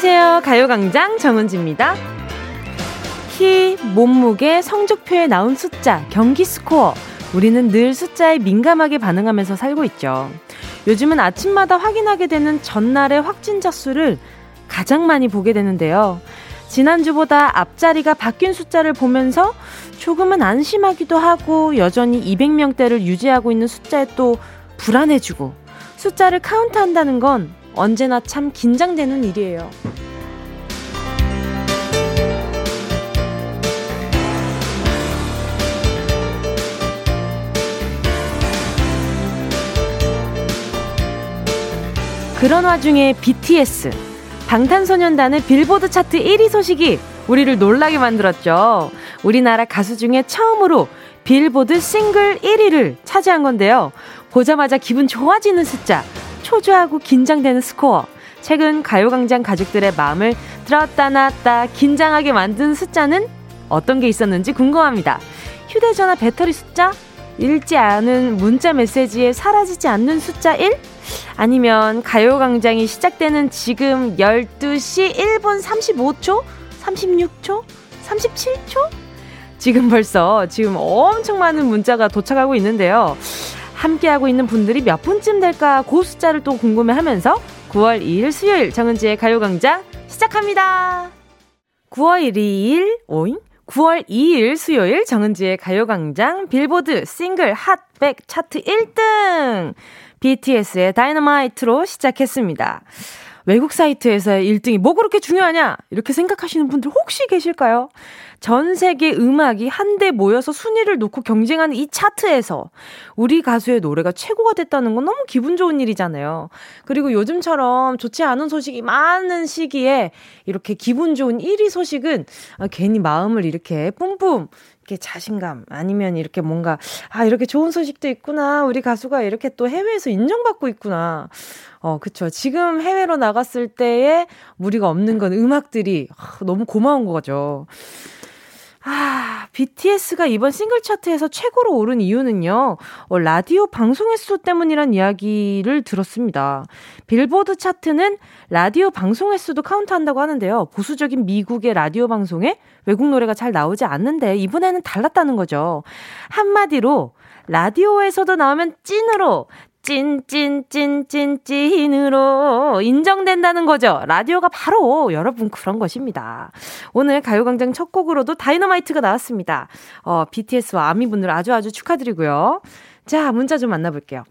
안녕하세요. 가요광장 정은지입니다. 키, 몸무게, 성적표에 나온 숫자, 경기 스코어. 우리는 늘 숫자에 민감하게 반응하면서 살고 있죠. 요즘은 아침마다 확인하게 되는 전날의 확진자 수를 가장 많이 보게 되는데요. 지난주보다 앞자리가 바뀐 숫자를 보면서 조금은 안심하기도 하고 여전히 200명대를 유지하고 있는 숫자에 또 불안해지고 숫자를 카운트한다는 건 언제나 참 긴장되는 일이에요. 그런 와중에 BTS, 방탄소년단의 빌보드 차트 1위 소식이 우리를 놀라게 만들었죠. 우리나라 가수 중에 처음으로 빌보드 싱글 1위를 차지한 건데요. 보자마자 기분 좋아지는 숫자, 초조하고 긴장되는 스코어. 최근 가요광장 가족들의 마음을 들었다 놨다 긴장하게 만든 숫자는 어떤 게 있었는지 궁금합니다. 휴대전화 배터리 숫자? 읽지 않은 문자 메시지에 사라지지 않는 숫자 1? 아니면 가요광장이 시작되는 지금 12시 1분 35초? 36초? 37초? 지금 벌써 지금 엄청 많은 문자가 도착하고 있는데요. 함께하고 있는 분들이 몇 분쯤 될까 그 숫자를 또 궁금해 하면서 9월 2일 수요일 정은지의 가요광장 시작합니다. 9월 1일, 오잉? 9월 2일 수요일 정은지의 가요광장 빌보드 싱글 핫백 차트 1등! BTS의 다이너마이트로 시작했습니다. 외국 사이트에서의 1등이 뭐 그렇게 중요하냐? 이렇게 생각하시는 분들 혹시 계실까요? 전 세계 음악이 한데 모여서 순위를 놓고 경쟁하는 이 차트에서 우리 가수의 노래가 최고가 됐다는 건 너무 기분 좋은 일이잖아요. 그리고 요즘처럼 좋지 않은 소식이 많은 시기에 이렇게 기분 좋은 1위 소식은 아, 괜히 마음을 이렇게 뿜뿜 이렇게 자신감 아니면 이렇게 뭔가 아 이렇게 좋은 소식도 있구나. 우리 가수가 이렇게 또 해외에서 인정받고 있구나. 어 그쵸. 지금 해외로 나갔을 때에 무리가 없는 건 음악들이 아, 너무 고마운 거죠. 아, BTS가 이번 싱글 차트에서 최고로 오른 이유는요, 어, 라디오 방송 횟수 때문이란 이야기를 들었습니다. 빌보드 차트는 라디오 방송 횟수도 카운트한다고 하는데요. 보수적인 미국의 라디오 방송에 외국 노래가 잘 나오지 않는데 이번에는 달랐다는 거죠. 한마디로 라디오에서도 나오면 찐으로 찐, 찐, 찐, 찐, 찐으로 인정된다는 거죠. 라디오가 바로 여러분 그런 것입니다. 오늘 가요광장 첫 곡으로도 다이너마이트가 나왔습니다. 어, BTS와 아미분들 아주 아주 축하드리고요. 자, 문자 좀 만나볼게요.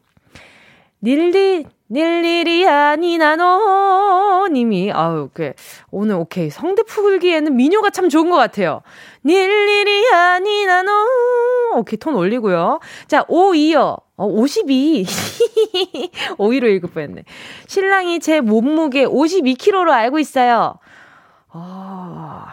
닐리, 닐일이 아니나 너 님이 아우 그 오늘 오케이 성대 풀기에는 미녀가 참 좋은 것 같아요. 닐일이 아니나 너 오케이 톤 올리고요. 자 오 이어 어 52. 오이로 읽을 뻔했네. 신랑이 제 몸무게 52kg로 알고 있어요. 아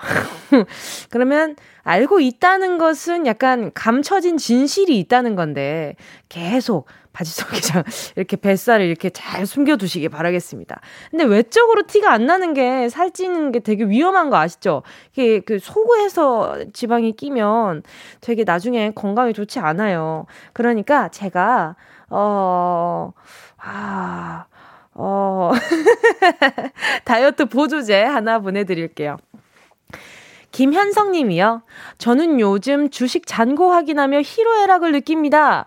그러면 알고 있다는 것은 약간 감춰진 진실이 있다는 건데 계속 바지 속에 이렇게 뱃살을 이렇게 잘 숨겨두시기 바라겠습니다. 근데 외적으로 티가 안 나는 게 살찌는 게 되게 위험한 거 아시죠? 이게 그 속에서 지방이 끼면 되게 나중에 건강에 좋지 않아요. 그러니까 제가, 어, 아, 어, 다이어트 보조제 하나 보내드릴게요. 김현성 님이요. 저는 요즘 주식 잔고 확인하며 희로애락을 느낍니다.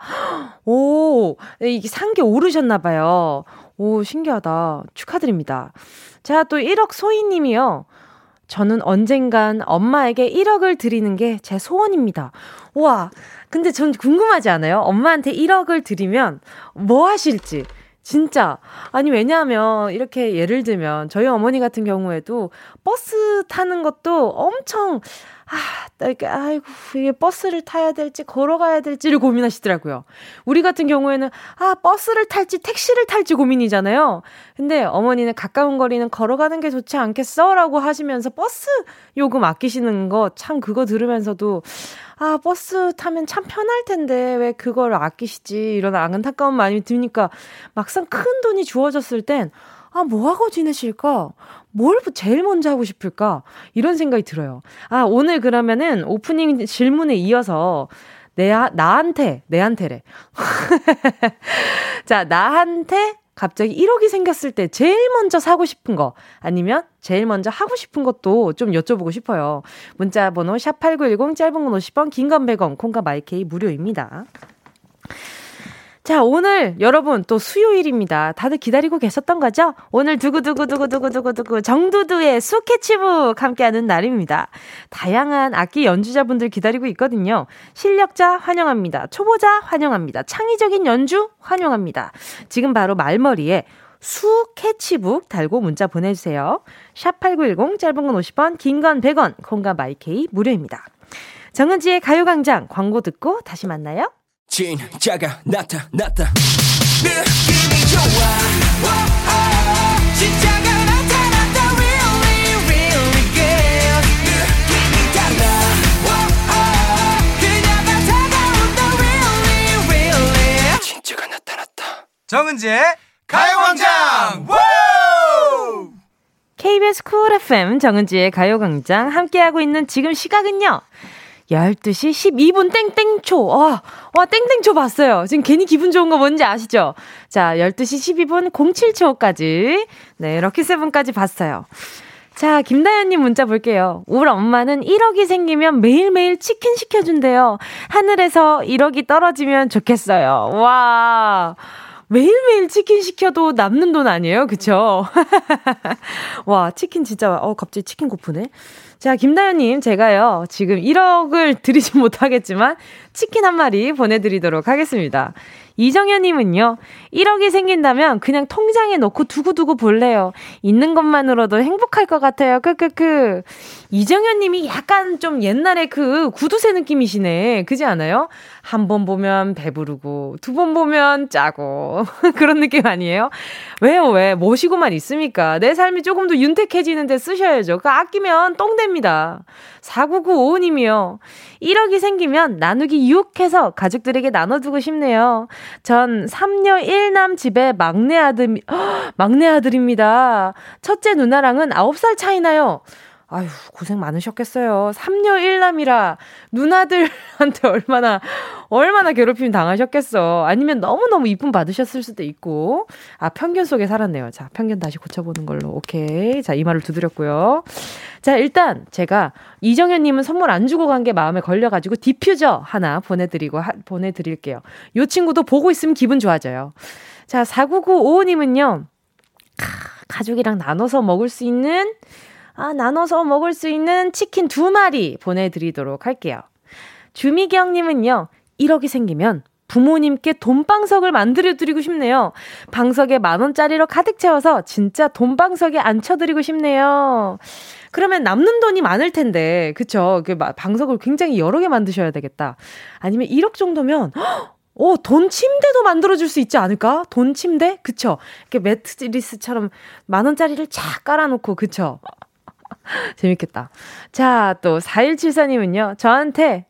오, 이게 산 게 오르셨나 봐요. 오, 신기하다. 축하드립니다. 자, 또 1억 소희 님이요. 저는 언젠간 엄마에게 1억을 드리는 게 제 소원입니다. 우와, 근데 전 궁금하지 않아요? 엄마한테 1억을 드리면 뭐 하실지. 진짜. 아니, 왜냐하면, 이렇게 예를 들면, 저희 어머니 같은 경우에도 버스 타는 것도 엄청, 아, 이렇게, 아이고, 이게 버스를 타야 될지, 걸어가야 될지를 고민하시더라고요. 우리 같은 경우에는, 아, 버스를 탈지, 택시를 탈지 고민이잖아요. 근데 어머니는 가까운 거리는 걸어가는 게 좋지 않겠어? 라고 하시면서 버스 요금 아끼시는 거, 참 그거 들으면서도, 아, 버스 타면 참 편할 텐데 왜 그걸 아끼시지? 이런 안타까운 마음이 드니까 막상 큰 돈이 주어졌을 땐 아, 뭐 하고 지내실까? 뭘 제일 먼저 하고 싶을까? 이런 생각이 들어요. 아, 오늘 그러면은 오프닝 질문에 이어서 내, 나한테, 내한테래. 자, 나한테 갑자기 1억이 생겼을 때 제일 먼저 사고 싶은 거 아니면 제일 먼저 하고 싶은 것도 좀 여쭤보고 싶어요. 문자 번호 샵8910 짧은 건 50원, 긴 건 100원, 콩과 마이케이 무료입니다. 자, 오늘 여러분 또 수요일입니다. 다들 기다리고 계셨던 거죠? 오늘 두구두구두구두구두구두구 정두두의 수캐치북 함께하는 날입니다. 다양한 악기 연주자분들 기다리고 있거든요. 실력자 환영합니다. 초보자 환영합니다. 창의적인 연주 환영합니다. 지금 바로 말머리에 수 캐치북 달고 문자 보내주세요. 샵8910 짧은 건 50원, 긴 건 100원, 콩과 마이케이 무료입니다. 정은지의 가요광장 광고 듣고 다시 만나요. 진짜가 나타났다 느낌이 좋아. 진짜가 나타났다 really really good. 느낌이 달라. 그녀가 다가온다 really really. 진짜가 나타났다 정은지의 가요광장! KBS 쿨 FM 정은지의 가요광장 함께하고 있는 지금 시각은요 12시 12분 땡땡초. 와, 와, 땡땡초 봤어요. 지금 괜히 기분 좋은 거 뭔지 아시죠? 자, 12시 12분 07초까지. 네, 럭키세븐까지 봤어요. 자, 김다현님 문자 볼게요. 우리 엄마는 1억이 생기면 매일매일 치킨 시켜준대요. 하늘에서 1억이 떨어지면 좋겠어요. 와. 매일매일 치킨 시켜도 남는 돈 아니에요? 그쵸? 와, 치킨 진짜, 어, 갑자기 치킨 고프네. 자, 김다현님, 제가요, 지금 1억을 드리지 못하겠지만, 치킨 한 마리 보내드리도록 하겠습니다. 이정현님은요, 1억이 생긴다면 그냥 통장에 넣고 두고두고 볼래요. 있는 것만으로도 행복할 것 같아요. 크크크. 이정현님이 약간 좀 옛날에 그 구두쇠 느낌이시네. 그지 않아요? 한 번 보면 배부르고, 두 번 보면 짜고. 그런 느낌 아니에요? 왜요, 왜? 모시고만 있습니까? 내 삶이 조금 더 윤택해지는데 쓰셔야죠. 그 아끼면 똥 됩니다. 4995님이요. 1억이 생기면 나누기 6 해서 가족들에게 나눠두고 싶네요. 전 3녀 1남 집에 막내 아들, 막내 아들입니다. 첫째 누나랑은 9살 차이나요. 아유, 고생 많으셨겠어요. 3녀 1남이라 누나들한테 얼마나, 얼마나 괴롭힘 당하셨겠어. 아니면 너무너무 이쁨 받으셨을 수도 있고. 아, 편견 속에 살았네요. 자, 편견 다시 고쳐보는 걸로. 오케이. 자, 이 말을 두드렸고요. 자, 일단 제가 이정현님은 선물 안 주고 간 게 마음에 걸려가지고 디퓨저 하나 보내드리고, 하, 보내드릴게요. 요 친구도 보고 있으면 기분 좋아져요. 자, 4995님은요. 가족이랑 나눠서 먹을 수 있는 아, 나눠서 먹을 수 있는 치킨 두 마리 보내드리도록 할게요. 주미경님은요, 1억이 생기면 부모님께 돈방석을 만들어드리고 싶네요. 방석에 만원짜리로 가득 채워서 진짜 돈방석에 앉혀드리고 싶네요. 그러면 남는 돈이 많을 텐데, 그쵸? 그 방석을 굉장히 여러 개 만드셔야 되겠다. 아니면 1억 정도면, 어, 돈 침대도 만들어줄 수 있지 않을까? 돈 침대? 그쵸? 이렇게 매트리스처럼 만원짜리를 쫙 깔아놓고, 그쵸? 재밌겠다. 자, 또 4174님은요. 저한테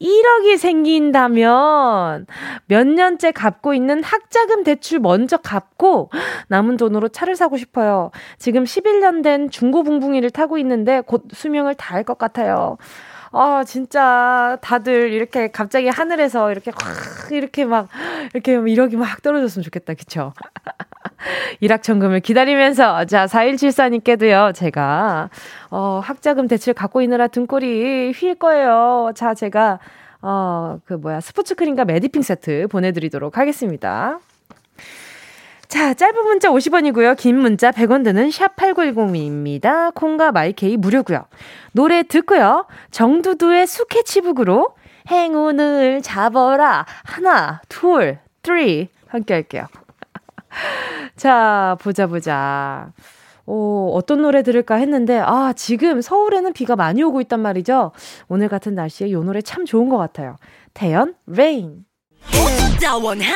1억이 생긴다면 몇 년째 갚고 있는 학자금 대출 먼저 갚고 남은 돈으로 차를 사고 싶어요. 지금 11년 된 중고붕붕이를 타고 있는데 곧 수명을 다할 것 같아요. 아, 진짜 다들 이렇게 갑자기 하늘에서 이렇게 확 이렇게 막 이렇게 1억이 막 떨어졌으면 좋겠다. 그쵸? 일확천금을 기다리면서 자 4174님께도요 제가 어 학자금 대출 갖고 있느라 등골이 휠 거예요. 자 제가 어 그 뭐야 스포츠 크림과 매디핑 세트 보내드리도록 하겠습니다. 자, 짧은 문자 50원이고요. 긴 문자 100원 드는 샵 8910입니다. 콩과 마이케이 무료고요. 노래 듣고요. 정두두의 스케치북으로 행운을 잡아라. 하나, 둘, three 함께 할게요. 자, 보자, 보자. 오, 어떤 노래 들을까 했는데, 아, 지금 서울에는 비가 많이 오고 있단 말이죠. 오늘 같은 날씨에 이 노래 참 좋은 것 같아요. 태연, Rain.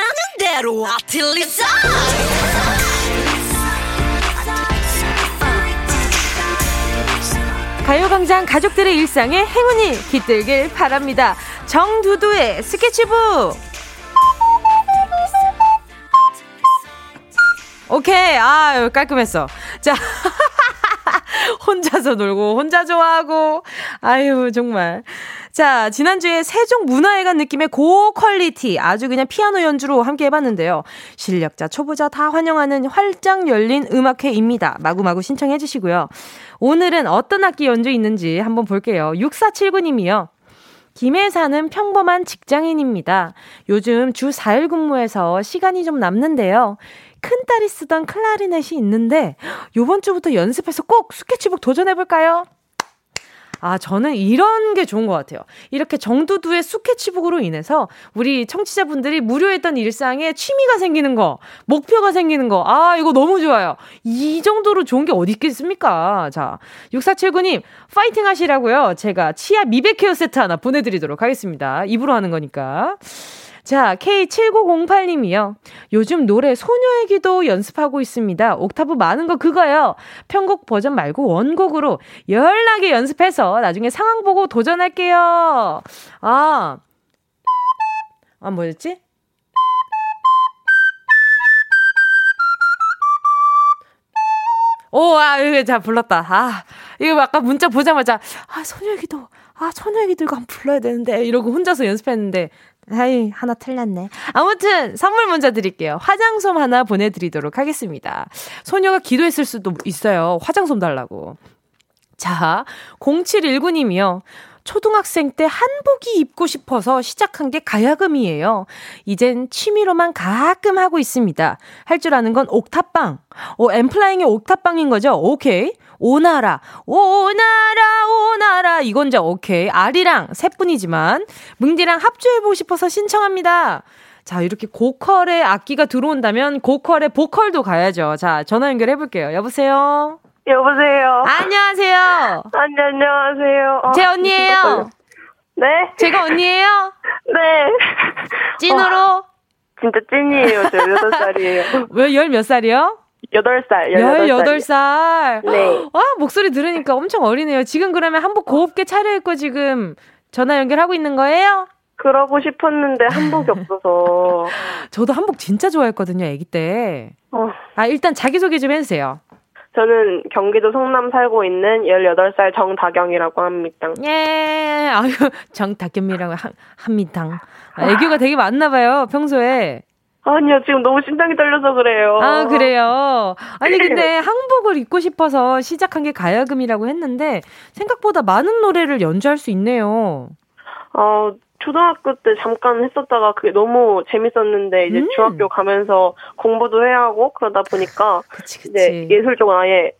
가요광장 가족들의 일상에 행운이 깃들길 바랍니다. 정두두의 스케치북! 오케이. 아, 깔끔했어. 자. 혼자서 놀고, 혼자 좋아하고. 아유, 정말. 자, 지난주에 세종 문화회관 느낌의 고퀄리티 아주 그냥 피아노 연주로 함께 해봤는데요. 실력자, 초보자 다 환영하는 활짝 열린 음악회입니다. 마구마구 신청해 주시고요. 오늘은 어떤 악기 연주 있는지 한번 볼게요. 6479님이요. 김해 사는 평범한 직장인입니다. 요즘 주 4일 근무해서 시간이 좀 남는데요. 큰딸이 쓰던 클라리넷이 있는데 요번 주부터 연습해서 꼭 스케치북 도전해볼까요? 아, 저는 이런 게 좋은 것 같아요. 이렇게 정두두의 스케치북으로 인해서 우리 청취자분들이 무료했던 일상에 취미가 생기는 거, 목표가 생기는 거, 아, 이거 너무 좋아요. 이 정도로 좋은 게 어디 있겠습니까? 자, 6479님, 파이팅 하시라고요. 제가 치아 미백 케어 세트 하나 보내드리도록 하겠습니다. 입으로 하는 거니까. 자, K7908님이요. 요즘 노래 소녀의 기도 연습하고 있습니다. 옥타브 많은 거 그거요. 편곡 버전 말고 원곡으로 열나게 연습해서 나중에 상황 보고 도전할게요. 아, 아, 뭐였지? 오, 아, 이거 자, 불렀다. 아, 이거 아까 문자 보자마자, 아, 소녀의 기도, 아, 소녀의 기도 이거 한번 불러야 되는데, 이러고 혼자서 연습했는데, 아이, 하나 틀렸네. 아무튼, 선물 먼저 드릴게요. 화장솜 하나 보내드리도록 하겠습니다. 소녀가 기도했을 수도 있어요. 화장솜 달라고. 자, 0719님이요. 초등학생 때 한복이 입고 싶어서 시작한 게 가야금이에요. 이젠 취미로만 가끔 하고 있습니다. 할 줄 아는 건 옥탑방. 오, 엠플라잉의 옥탑방인 거죠? 오케이. 오나라, 오나라, 오나라. 이건 자 오케이. 아리랑 세 분이지만 뭉디랑 합주해보고 싶어서 신청합니다. 자, 이렇게 고컬의 악기가 들어온다면 고컬의 보컬도 가야죠. 자, 전화 연결해볼게요. 여보세요? 여보세요? 안녕하세요? 아니, 안녕하세요. 어, 제 언니예요? 네? 제가 언니예요? 네. 찐으로? 어, 진짜 찐이에요. 저 18살이에요. 왜, 열 몇 살이요? 8살, 18살. 18살. 네. 와, 목소리 들으니까 엄청 어리네요. 지금 그러면 한복 곱게 차려입고 지금 전화 연결하고 있는 거예요? 그러고 싶었는데 한복이 없어서. 저도 한복 진짜 좋아했거든요, 아기 때. 어. 아, 일단 자기소개 좀 해주세요. 저는 경기도 성남 살고 있는 18살 정다경이라고 합니다. 예, 아유, 정다경이라고 하, 합니다. 아, 애교가 되게 많나 봐요, 평소에. 아니요, 지금 너무 심장이 떨려서 그래요. 아, 그래요? 아니, 근데 한복을 입고 싶어서 시작한 게 가야금이라고 했는데, 생각보다 많은 노래를 연주할 수 있네요. 어, 초등학교 때 잠깐 했었다가 그게 너무 재밌었는데, 이제 음. 중학교 가면서 공부도 해야 하고, 그러다 보니까, 그치, 그치. 이제 예술 쪽은 아예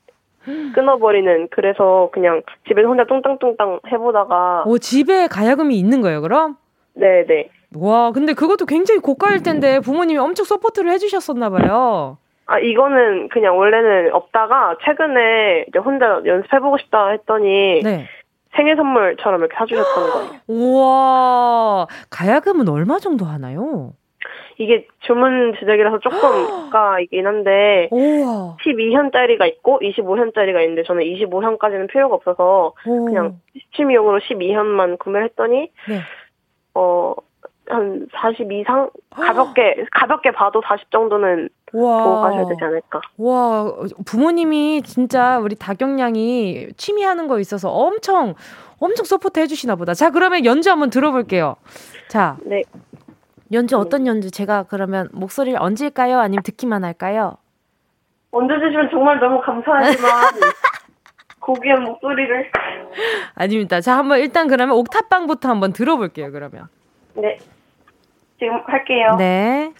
끊어버리는, 그래서 그냥 집에서 혼자 뚱땅뚱땅 해보다가. 오, 집에 가야금이 있는 거예요, 그럼? 네네. 와, 근데 그것도 굉장히 고가일 텐데 부모님이 엄청 support를 해주셨었나 봐요. 아, 이거는 그냥 원래는 없다가 최근에 이제 혼자 연습해보고 싶다 했더니 네. 생일 선물처럼 이렇게 사주셨던 거예요. 우와, 가야금은 얼마 정도 하나요? 이게 주문 제작이라서 조금 고가이긴 한데 우와. 12현짜리가 있고 25현짜리가 있는데 저는 25현까지는 필요가 없어서 오. 그냥 취미용으로 12현만 구매를 했더니 네. 어 한40 이상 가볍게 가볍게 봐도 40 정도는 와. 보고 가셔야 되지 않을까. 와 부모님이 진짜 우리 다경양이 취미 하는 거 있어서 엄청 엄청 support 해주시나 보다. 자 그러면 연주 한번 들어볼게요. 자 네. 연주 어떤 연주 제가 그러면 목소리를 얹을까요? 아니면 듣기만 할까요? 얹어주시면 정말 너무 감사하지만 고귀한 목소리를 아닙니다. 자 한번 일단 그러면 옥탑방부터 한번 들어볼게요. 그러면. 네. 지금 할게요. 네.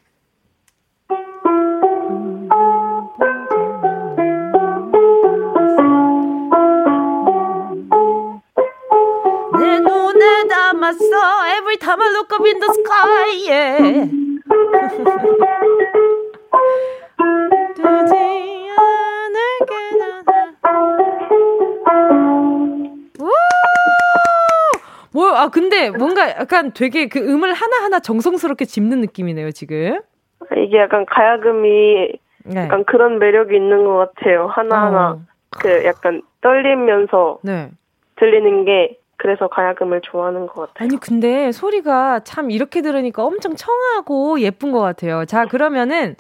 내 눈에 담았어 Every time I look up in the sky yeah. 아, 근데 뭔가 약간 되게 그 음을 하나하나 정성스럽게 짚는 느낌이네요, 지금. 이게 약간 가야금이 네. 약간 그런 매력이 있는 것 같아요. 하나하나 어. 그 약간 떨리면서 네. 들리는 게 그래서 가야금을 좋아하는 것 같아요. 아니, 근데 소리가 참 이렇게 들으니까 엄청 청하고 예쁜 것 같아요. 자, 그러면은,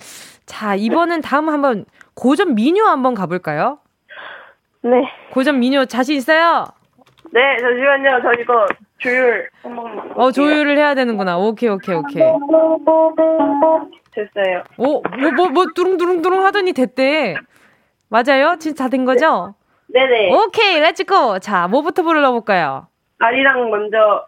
자, 이번은 다음 한번 고전 미녀 한번 가볼까요? 네. 고전 미녀 자신 있어요? 네, 잠시만요. 저 이거 조율 한. 어, 조율을 해야 되는구나. 오케이, 오케이, 오케이. 됐어요. 오, 뭐, 뭐, 뭐, 뚜룽뚜룽뚜룽 하더니 됐대. 맞아요? 진짜 다 된 거죠? 네네. 오케이, let's go. 자, 뭐부터 불러볼까요? 아리랑 먼저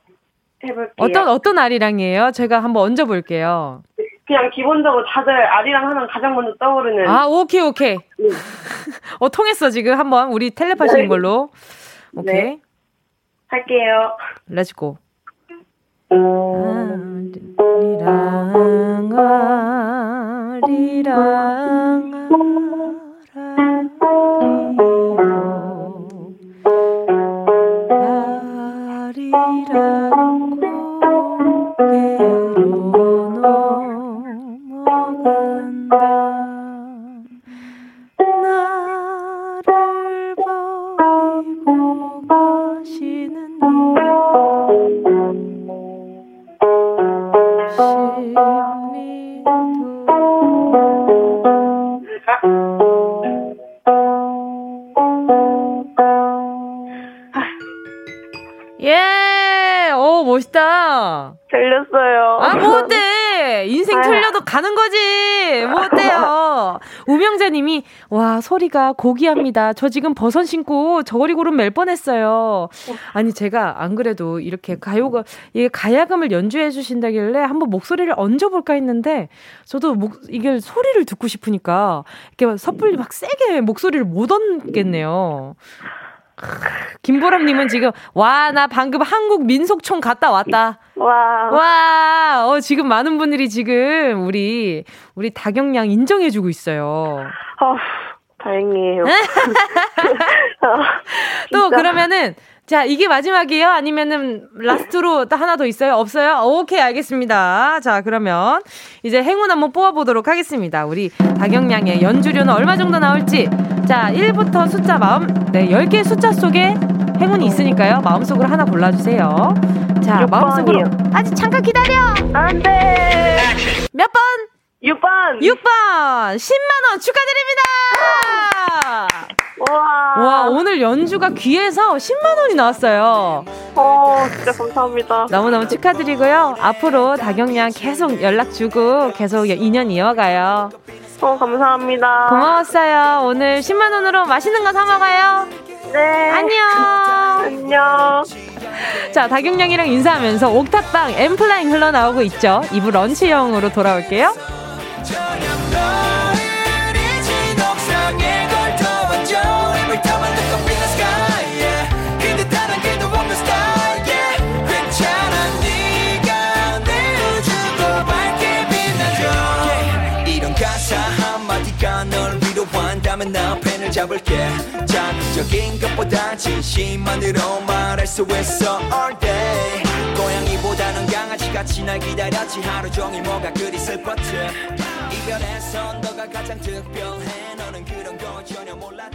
해볼게요. 어떤, 어떤 아리랑이에요? 제가 한번 얹어볼게요. 그냥 기본적으로 다들 아리랑 하면 가장 먼저 떠오르는. 아, 오케이, 오케이. 네. 어, 통했어, 지금. 한번 우리 텔레파시는 네. 걸로. 오케이. 네. 할게요. Let's go. 아리랑, 아 리랑, 아리랑, 고개로 가는 거지. 뭐 어때요? 우명자님이, 와, 소리가 고귀합니다. 저 지금 버선 신고 저고리 구름 멜 뻔했어요. 아니, 제가 안 그래도 이렇게 가요가, 이게 가야금을 연주해 주신다길래 한번 목소리를 얹어볼까 했는데, 저도 목, 이게 소리를 듣고 싶으니까, 이렇게 섣불리 막 세게 목소리를 못 얹겠네요. 김보람님은 지금 와 나 방금 한국 민속촌 갔다 왔다. 와. 와, 어, 지금 많은 분들이 지금 우리 우리 다경양 인정해주고 있어요. 어, 다행이에요. 또 그러면은 자 이게 마지막이에요? 아니면은 라스트로 또 하나 더 있어요? 없어요? 오케이 알겠습니다. 자 그러면 이제 행운 한번 뽑아보도록 하겠습니다. 우리 다경양의 연주료는 얼마 정도 나올지 자 1부터 숫자 마음 네 10개 숫자 속에 행운이 있으니까요. 마음속으로 하나 골라주세요. 자육 마음속으로 번이요. 아직 잠깐 기다려. 안 돼! 몇 번? 6번! 6번 10만원 축하드립니다! 와. 와, 오늘 연주가 귀해서 10만원이 나왔어요. 어, 진짜 감사합니다. 너무너무 축하드리고요. 앞으로 다경양 계속 연락 주고 계속 인연 이어가요. 어, 감사합니다. 고마웠어요. 오늘 10만원으로 맛있는 거 사먹어요. 네. 안녕. 안녕. 자, 다경양이랑 인사하면서 옥탑방 엠플라잉 흘러나오고 있죠. 2부 런치형으로 돌아올게요. 나 펜을 잡을게. 자극적인 것보다 진심만으로 말할 수 있어 all day. 고양이보다는 강아지같이 날 기다렸지. 하루 종일 뭐가 그리 슬펐지 이별에선 너가 가장 특별해. 너는 그런 거 전혀 몰랐지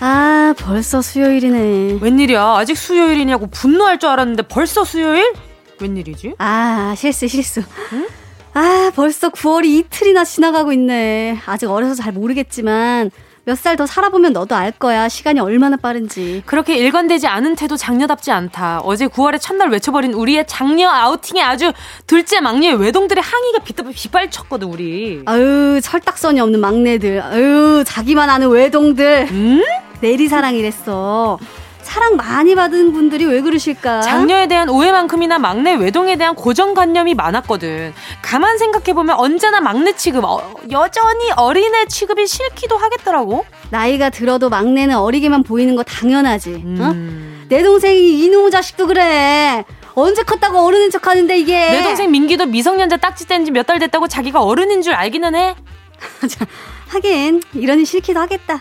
아, 벌써 수요일이네. 웬일이야? 아직 수요일이냐고 분노할 줄 알았는데 벌써 수요일? 웬일이지? 아, 실수, 실수. 아, 벌써 9월이 이틀이나 지나가고 있네. 아직 어려서 잘 모르겠지만, 몇 살 더 살아보면 너도 알 거야. 시간이 얼마나 빠른지. 그렇게 일관되지 않은 태도 장녀답지 않다. 어제 9월의 첫날 외쳐버린 우리의 장녀 아우팅에 아주 둘째 막내의 외동들의 항의가 빗- 빗발쳤거든 우리. 아유, 철딱선이 없는 막내들. 아유, 자기만 아는 외동들. 음? 내리사랑이랬어. 사랑 많이 받은 분들이 왜 그러실까? 장녀에 대한 오해만큼이나 막내 외동에 대한 고정관념이 많았거든. 가만 생각해보면 언제나 막내 취급, 어, 여전히 어린애 취급이 싫기도 하겠더라고. 나이가 들어도 막내는 어리게만 보이는 거 당연하지. 어? 음. 내 동생이 이놈의 자식도 그래. 언제 컸다고 어른인 척 하는데 이게. 내 동생 민기도 미성년자 딱지 뗀 지 몇 달 됐다고 자기가 어른인 줄 알기는 해. 하긴 이러니 싫기도 하겠다.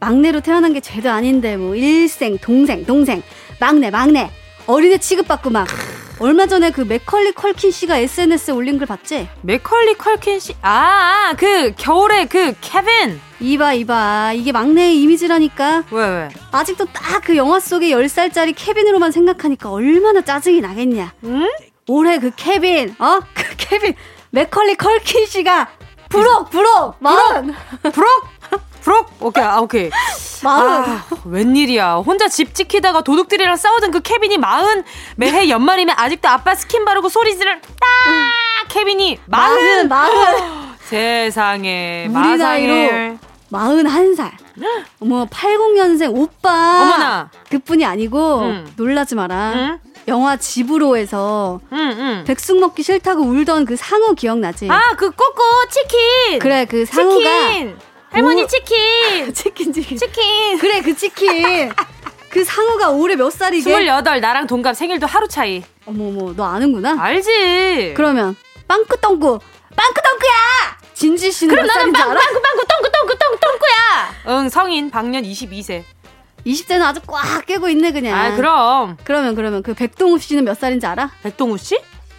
막내로 태어난 게 죄도 아닌데 뭐 일생 동생 동생 막내 막내 어린애 취급받고 막 얼마 전에 그 맥컬리 컬킨 씨가 SNS에 올린 글 봤지? 맥컬리 컬킨 씨? 아, 아, 그 겨울에 그 케빈. 이봐 이봐 이게 막내의 이미지라니까. 왜 왜? 아직도 딱 그 영화 속의 10살짜리 케빈으로만 생각하니까 얼마나 짜증이 나겠냐. 응? 올해 그 케빈 어? 그 케빈 맥컬리 컬킨 씨가 불혹 불혹 마흔 불혹 불혹? 오케이 아 오케이. 마흔. 아, 웬일이야. 혼자 집 지키다가 도둑들이랑 싸우던 그 케빈이 마흔 매해 연말이면 아직도 아빠 스킨 바르고 소리 지를 딱 케빈이 마흔. 마흔 세상에. 우리 마상을. 나이로 마흔 한살. 어머 80년생 오빠. 어머나. 그뿐이 아니고 응. 놀라지 마라. 응? 영화 집으로에서 응응. 백숙 먹기 싫다고 울던 그 상어 기억나지? 아그 꼬꼬 치킨. 그래 그 상어가 치킨 할머니 오- 치킨. 치킨 치킨. 치킨. 그래 그 치킨. 그 상어가 올해 몇 살이게? 스물여덟 나랑 동갑 생일도 하루 차이. 어머머 너 아는구나? 알지. 그러면 빵꾸똥꾸 빵꾸똥꾸야! 진지 씨는 그럼 몇 나는 살인지 빵, 알아? 빵꾸 빵꾸 똥꾸 똥꾸 똥 똥꾸야! 응 성인 방년 22세. 20대는 아주 꽉 깨고 있네 그냥. 아 그럼. 그러면 그러면 그 백동우 씨는 몇 살인지 알아? 백동우 씨?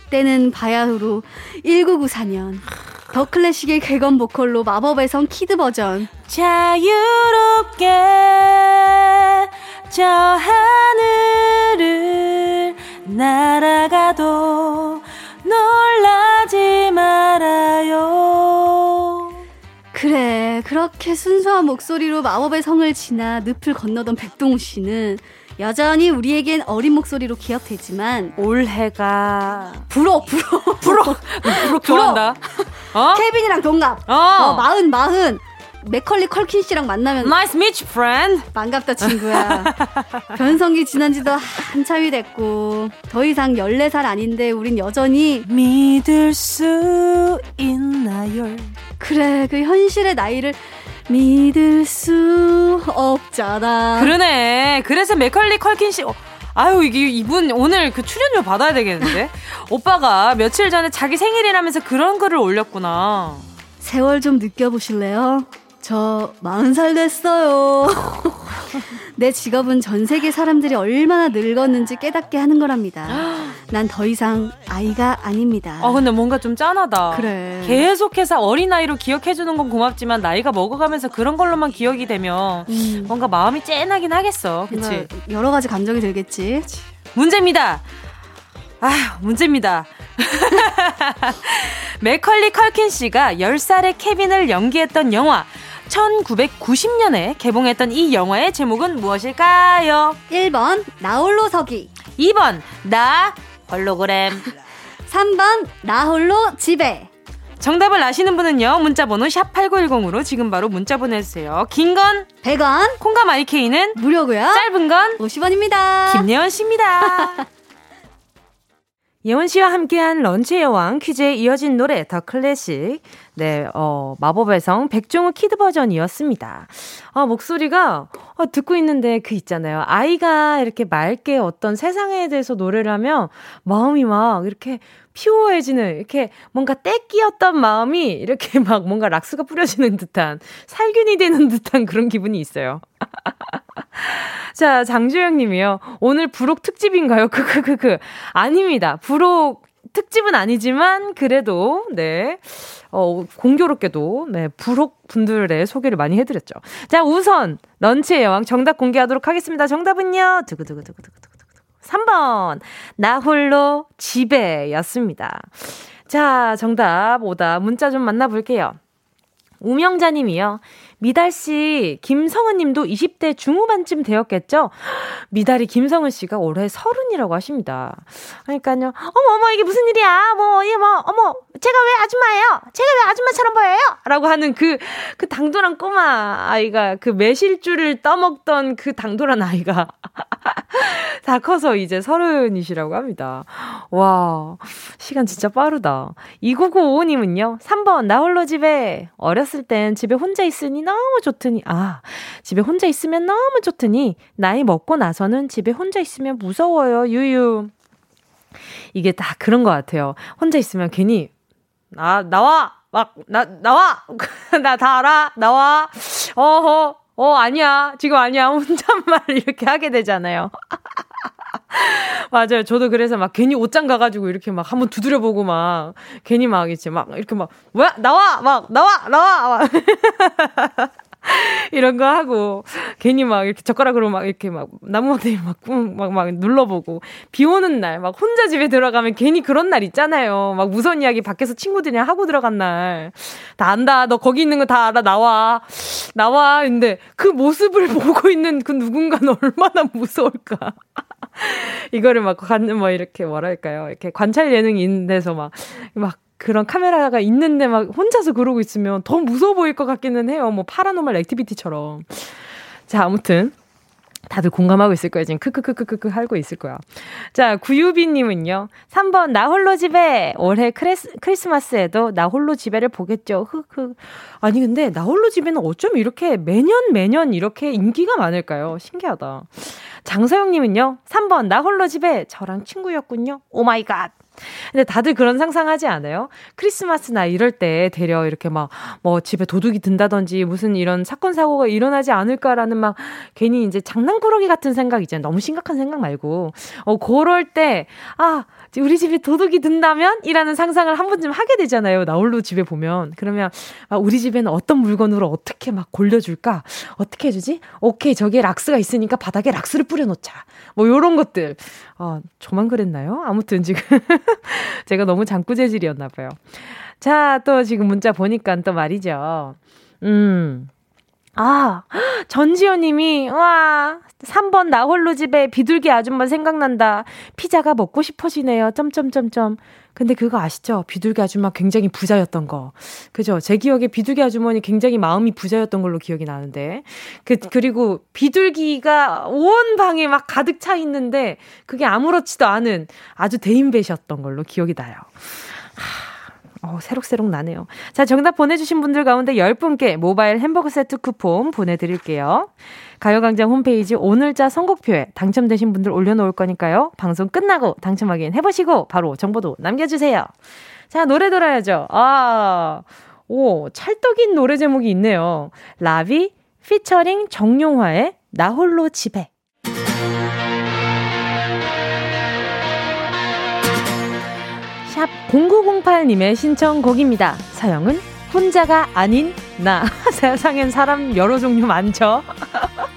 때는 바야흐로 1994년 더 클래식의 객원 보컬로 마법의 성 kid 버전. 자유롭게 저 하늘을 날아가도 그렇게 순수한 목소리로 마법의 성을 지나 늪을 건너던 백동우 씨는 여전히 우리에겐 어린 목소리로 기억되지만 올해가 부록 부록 부록 부록 좋아한다. 어? 케빈이랑 동갑 어. 어, 마흔 마흔 맥컬리 컬킨 씨랑 만나면 Nice meet you, friend. 반갑다 친구야 변성기 지난 지도 한참이 됐고 더 이상 14살 아닌데 우린 여전히 믿을 수 있나요? 그래 그 현실의 나이를 믿을 수 없잖아 그러네. 그래서 맥컬리 컬킨 씨. 어, 아유 이게 이분 오늘 그 출연료 받아야 되겠는데? 오빠가 며칠 전에 자기 생일이라면서 그런 글을 올렸구나. 세월 좀 느껴보실래요? 저 40살 됐어요. 내 직업은 전 세계 사람들이 얼마나 늙었는지 깨닫게 하는 거랍니다. 난 더 이상 아이가 아닙니다. 아 근데 뭔가 좀 짠하다. 그래. 계속해서 어린 나이로 기억해주는 건 고맙지만 나이가 먹어가면서 그런 걸로만 기억이 되면 음, 뭔가 마음이 짠하긴 하겠어. 그치? 여러 가지 감정이 들겠지. 문제입니다. 아휴, 문제입니다. 맥컬리 컬킨 씨가 10살의 케빈을 연기했던 영화 1990년에 개봉했던 이 영화의 제목은 무엇일까요? 1번 나홀로 서기 2번 나 홀로그램 3번 나홀로 집에 정답을 아시는 분은요 문자 번호 샵8910으로 지금 바로 문자 보내주세요 긴 건 100원 콩과 마이케이는 무료고요. 짧은 건 50원입니다. 김예원 씨입니다. 예원 씨와 함께한 런치의 여왕 퀴즈에 이어진 노래 더 클래식 네, 어, 마법의 성 백동우 kid 버전이었습니다. 아, 목소리가 아, 듣고 있는데 그 있잖아요. 아이가 이렇게 맑게 어떤 세상에 대해서 노래를 하면 마음이 막 이렇게 피오해지는 이렇게 뭔가 때 끼었던 마음이 이렇게 막 뭔가 락스가 뿌려지는 듯한 살균이 되는 듯한 그런 기분이 있어요. 자, 장주영 님이요. 오늘 부록 특집인가요? 크크크크. 아닙니다. 부록 특집은 아니지만 그래도 네. 어, 공교롭게도 네, 부록 분들의 소개를 많이 해 드렸죠. 자, 우선 런치의 여왕 정답 공개하도록 하겠습니다. 정답은요. 두구두구두구두구두구. 3번. 나 홀로 집에 였습니다. 자, 정답 오다 문자 좀 만나볼게요. 우명자 님이요. 미달 씨, 김성은 님도 20대 중후반쯤 되었겠죠? 미달이 김성은 씨가 올해 서른이라고 하십니다. 그러니까요. 어머, 어머, 이게 무슨 일이야? 뭐, 이게 뭐, 어머, 제가 왜 아줌마예요? 제가 왜 아줌마처럼 보여요? 라고 하는 그, 그 당돌한 꼬마 아이가, 그 매실주를 떠먹던 그 당돌한 아이가 다 커서 이제 서른이시라고 합니다. 와, 시간 진짜 빠르다. 2995님은요, 3번, 나 홀로 집에. 어렸을 땐 집에 혼자 있으니 너무 좋더니, 아, 집에 혼자 있으면 너무 좋더니, 나이 먹고 나서는 집에 혼자 있으면 무서워요, 유유. 이게 다 그런 것 같아요. 혼자 있으면 괜히, 나, 나와! 막, 나, 나와! 나 다 알아! 나와! 어허, 어, 아니야. 지금 아니야. 혼잣말 이렇게 하게 되잖아요. 맞아요. 저도 그래서 막 괜히 옷장 가가지고 이렇게 막 한번 두드려보고 막 괜히 막 이제 막 이렇게 막 뭐야 나와 막 나와 나와 막 이런 거 하고 괜히 막 이렇게 젓가락으로 막 이렇게 막 나무막대기 막막막 막 눌러보고 비 오는 날 막 혼자 집에 들어가면 괜히 그런 날 있잖아요. 막 무서운 이야기 밖에서 친구들이랑 하고 들어간 날. 다 안다. 너 거기 있는 거 다 알아. 나와. 나와. 근데 그 모습을 보고 있는 그 누군가는 얼마나 무서울까. 이거를 막 관, 뭐 이렇게 뭐랄까요. 이렇게 관찰 예능이 있는 데서 막, 막 그런 카메라가 있는데 막 혼자서 그러고 있으면 더 무서워 보일 것 같기는 해요. 뭐 Paranormal Activity처럼. 자, 아무튼 다들 공감하고 있을 거예요. 지금 크크크크크크 하고 있을 거야. 자, 구유비님은요. 3번, 나 홀로 집에. 올해 크리스, 크리스마스에도 나 홀로 집에를 보겠죠. 흑흑. 아니, 근데 나 홀로 집에는 어쩜 이렇게 매년 매년 이렇게 인기가 많을까요? 신기하다. 장서영님은요. 3번, 나 홀로 집에. 저랑 친구였군요. Oh my god. 근데 다들 그런 상상하지 않아요? 크리스마스나 이럴 때 되려 이렇게 막 뭐 집에 도둑이 든다든지 무슨 이런 사건 사고가 일어나지 않을까라는 막 괜히 이제 장난꾸러기 같은 생각 있잖아요. 너무 심각한 생각 말고 어 그럴 때 아 우리 집에 도둑이 든다면? 이라는 상상을 한 번쯤 하게 되잖아요. 나홀로 집에 보면. 그러면, 아, 우리 집에는 어떤 물건으로 어떻게 막 골려줄까? 어떻게 해주지? 오케이, 저기에 락스가 있으니까 바닥에 락스를 뿌려놓자. 뭐, 요런 것들. 아, 저만 그랬나요? 아무튼 지금. 제가 너무 장구 재질이었나 봐요. 자, 또 지금 문자 보니까 또 말이죠. 음. 아, 전지현 님이, 와, 3번 나 홀로 집에 비둘기 아줌마 생각난다. 피자가 먹고 싶어지네요. 점점점점. 근데 그거 아시죠? 비둘기 아줌마 굉장히 부자였던 거. 그죠? 제 기억에 비둘기 아주머니 굉장히 마음이 부자였던 걸로 기억이 나는데. 그, 그리고 비둘기가 온 방에 막 가득 차 있는데 그게 아무렇지도 않은 아주 대인배셨던 걸로 기억이 나요. 하. 어, 새록새록 나네요. 자, 정답 보내주신 분들 가운데 10분께 모바일 햄버거 세트 쿠폰 보내드릴게요. 가요광장 홈페이지 오늘자 선곡표에 당첨되신 분들 올려놓을 거니까요. 방송 끝나고 당첨 확인 해보시고 바로 정보도 남겨주세요. 자, 노래 들어야죠. 아, 오, 찰떡인 노래 제목이 있네요. 라비 피처링 정용화의 나 홀로 집에. 0908님의 신청곡입니다. 사연은 혼자가 아닌 나. 세상엔 사람 여러 종류 많죠?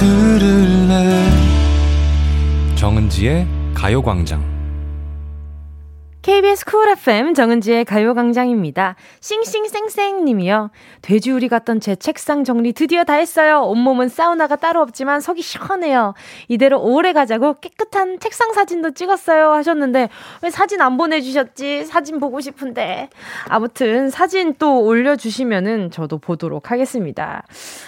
들을래? 정은지의 가요광장 KBS 쿨 FM 정은지의 가요광장입니다. 싱싱쌩쌩 님이요. 돼지우리 같던 제 책상 정리 드디어 다 했어요. 온몸은 사우나가 따로 없지만 속이 시원해요. 이대로 오래 가자고 깨끗한 책상 사진도 찍었어요. 하셨는데 왜 사진 안 보내주셨지? 사진 보고 싶은데. 아무튼 사진 또 올려주시면은 저도 보도록 하겠습니다.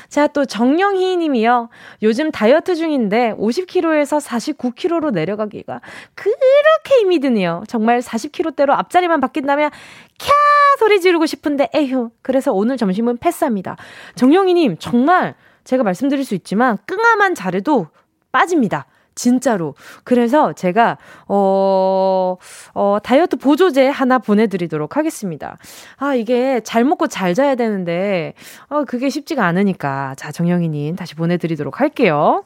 자, 또 정영희 님이요. 요즘 다이어트 중인데 50kg에서 49kg로 내려가기가 그렇게 힘이 드네요. 정말 40kg대로 앞자리만 바뀐다면 캬 소리 지르고 싶은데 에휴. 그래서 오늘 점심은 패스합니다. 정영희 님, 정말 제가 말씀드릴 수 있지만 끙아만 잘해도 빠집니다. 진짜로. 그래서 제가, 어, 어, 다이어트 보조제 하나 보내드리도록 하겠습니다. 아, 이게 잘 먹고 잘 자야 되는데, 어, 그게 쉽지가 않으니까. 자, 정영희님 다시 보내드리도록 할게요.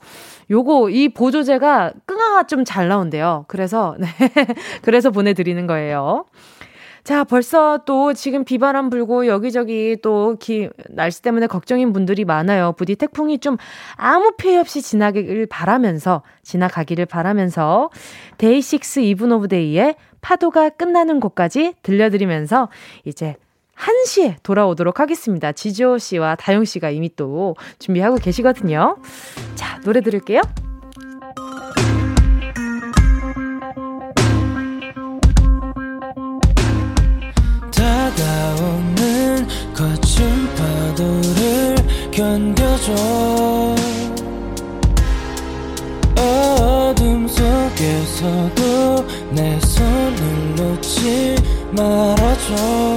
요거, 이 보조제가 끙아가 좀 잘 나온대요. 그래서, 네. 그래서 보내 드리는 거예요. 자, 벌써 또 지금 비바람 불고 여기저기 또 기, 날씨 때문에 걱정인 분들이 많아요. 부디 태풍이 좀 아무 피해 없이 지나기를 바라면서, 지나가기를 바라면서, DAY6 Even of Day의 파도가 끝나는 곳까지 들려드리면서 이제 1시에 돌아오도록 하겠습니다. 지조 씨와 다영 씨가 이미 또 준비하고 계시거든요. 자, 노래 들을게요. 다가오는 거친 파도를 견뎌줘 어둠 속에서도 내 손을 놓지 말아줘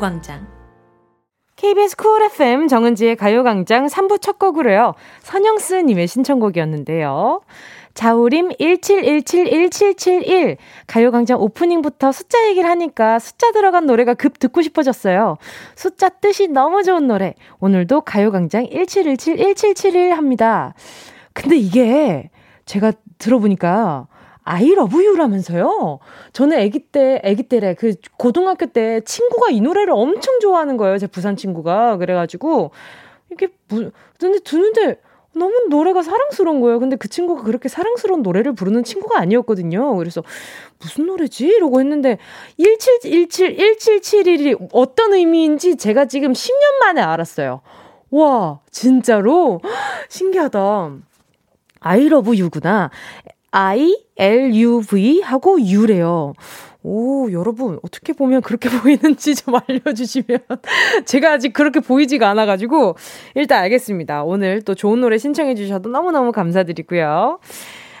가요광장. KBS Cool FM 정은지의 가요광장 3부 첫 곡으로요. 선영스님의 신청곡이었는데요. 자우림 17171771 가요광장 오프닝부터 숫자 얘기를 하니까 숫자 들어간 노래가 급 듣고 싶어졌어요. 숫자 뜻이 너무 좋은 노래. 오늘도 가요광장 17171771 합니다. 근데 이게 제가 들어보니까 I love you라면서요? 저는 아기 때, 아기 때래. 그 고등학교 때 친구가 이 노래를 엄청 좋아하는 거예요. 제 부산 친구가. 그래 가지고 이게 무, 근데 듣는데 너무 노래가 사랑스러운 거예요. 근데 그 친구가 그렇게 사랑스러운 노래를 부르는 친구가 아니었거든요. 그래서 무슨 노래지? 이러고 했는데 1717 1771이 어떤 의미인지 제가 지금 10년 만에 알았어요. 와, 진짜로 신기하다. 아이러브 유구나. I, L, U, V 하고 U래요. 오, 여러분, 어떻게 보면 그렇게 보이는지 좀 알려주시면. 제가 아직 그렇게 보이지가 않아가지고, 일단 알겠습니다. 오늘 또 좋은 노래 신청해주셔도 너무너무 감사드리고요.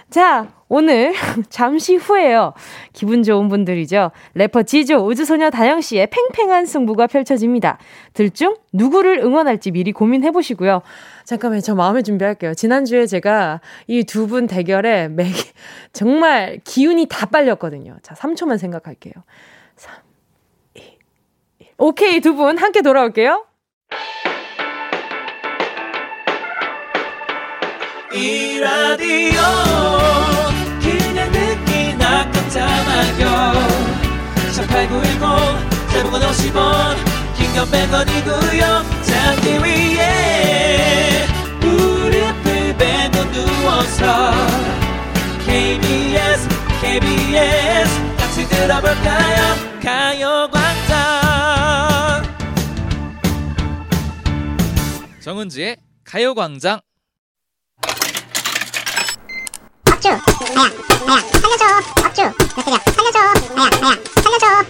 자, 오늘 잠시 후에요. 기분 좋은 분들이죠. 래퍼 지조, 우주소녀 다영 씨의 팽팽한 승부가 펼쳐집니다. 들중 누구를 응원할지 미리 고민해 보시고요. 잠깐만요. 저 마음의 준비할게요. 지난주에 제가 이 두 분 대결에 매, 정말 기운이 다 빨렸거든요. 자, 3초만 생각할게요. 3, 2, 1. 오케이, 두 분 함께 돌아올게요. 이 라디오 듣기나 깜짝마요 18910 대목원 50원 긴건 100원이고요 잠기 위에 무릎을 베고 누워서 KBS KBS 같이 들어볼까요? 가요광장. 정은지의 가요광장 업주 나야 나야 살려줘 업주 몇 살려줘 나야 나야 살려줘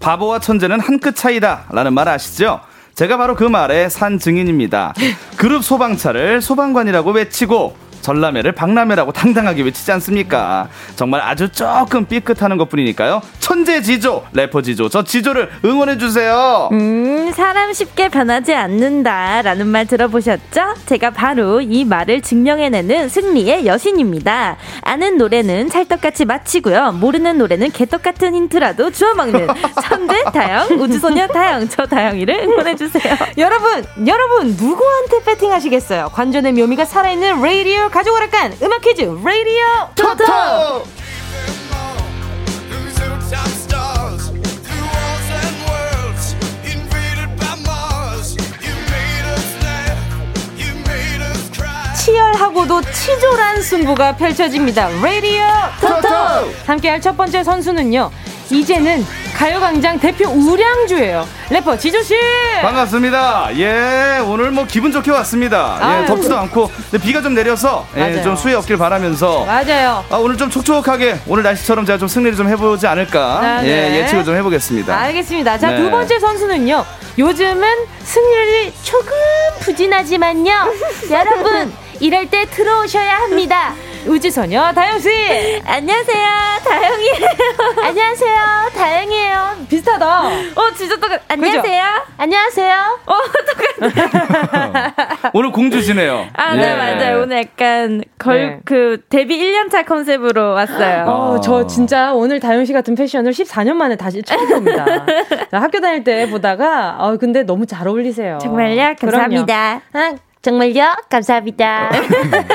바보와 천재는 한 끗 차이다 라는 말 아시죠? 제가 바로 그 말의 산 증인입니다. 그룹 소방차를 소방관이라고 외치고 전람회를 박람회라고 당당하게 외치지 않습니까? 정말 아주 조금 삐끗하는 것 뿐이니까요. 천재 지조, 래퍼 지조, 저 지조를 응원해주세요. 음, 사람 쉽게 변하지 않는다. 라는 말 들어보셨죠? 제가 바로 이 말을 증명해내는 승리의 여신입니다. 아는 노래는 찰떡같이 맞히고요. 모르는 노래는 개떡같은 힌트라도 주워먹는 천재 다영, 우주소녀 다영, 저 다영이를 응원해주세요. 여러분, 여러분, 누구한테 배팅 하시겠어요? 관전의 묘미가 살아있는 레이디오 가져오라깐 음악 퀴즈 레이디오 토토! 치열하고도 치졸한 승부가 펼쳐집니다. 레이디오 토토! 함께할 첫 번째 선수는요. 이제는 가요광장 대표 우량주예요. 래퍼 지조 씨! 반갑습니다. 예, 오늘 뭐 기분 좋게 왔습니다. 예, 아유. 덥지도 않고, 근데 비가 좀 내려서, 예. 좀 수해 없길 바라면서. 맞아요. 아, 오늘 좀 촉촉하게, 오늘 날씨처럼 제가 좀 승리를 좀 해보지 않을까. 아, 예, 네. 예측을 좀 해보겠습니다. 알겠습니다. 자, 네. 두 번째 선수는요. 요즘은 승률이 조금 부진하지만요. 여러분, 이럴 때 들어오셔야 합니다. 우주소녀 다영씨! 안녕하세요, 다영이에요. 안녕하세요, 다영이에요. 비슷하다. 어, 진짜 똑같, 안녕하세요. 안녕하세요. 어, 오늘 공주시네요. 아, 네, 예. 맞아요. 오늘 약간 걸, 네. 그, 데뷔 1년차 컨셉으로 왔어요. 어, 저 진짜 오늘 다영 씨 같은 패션을 14년 만에 다시 처음 봅니다. 자, 학교 다닐 때 보다가, 어, 근데 너무 잘 어울리세요. 정말요? 감사합니다. 아, 정말요? 감사합니다.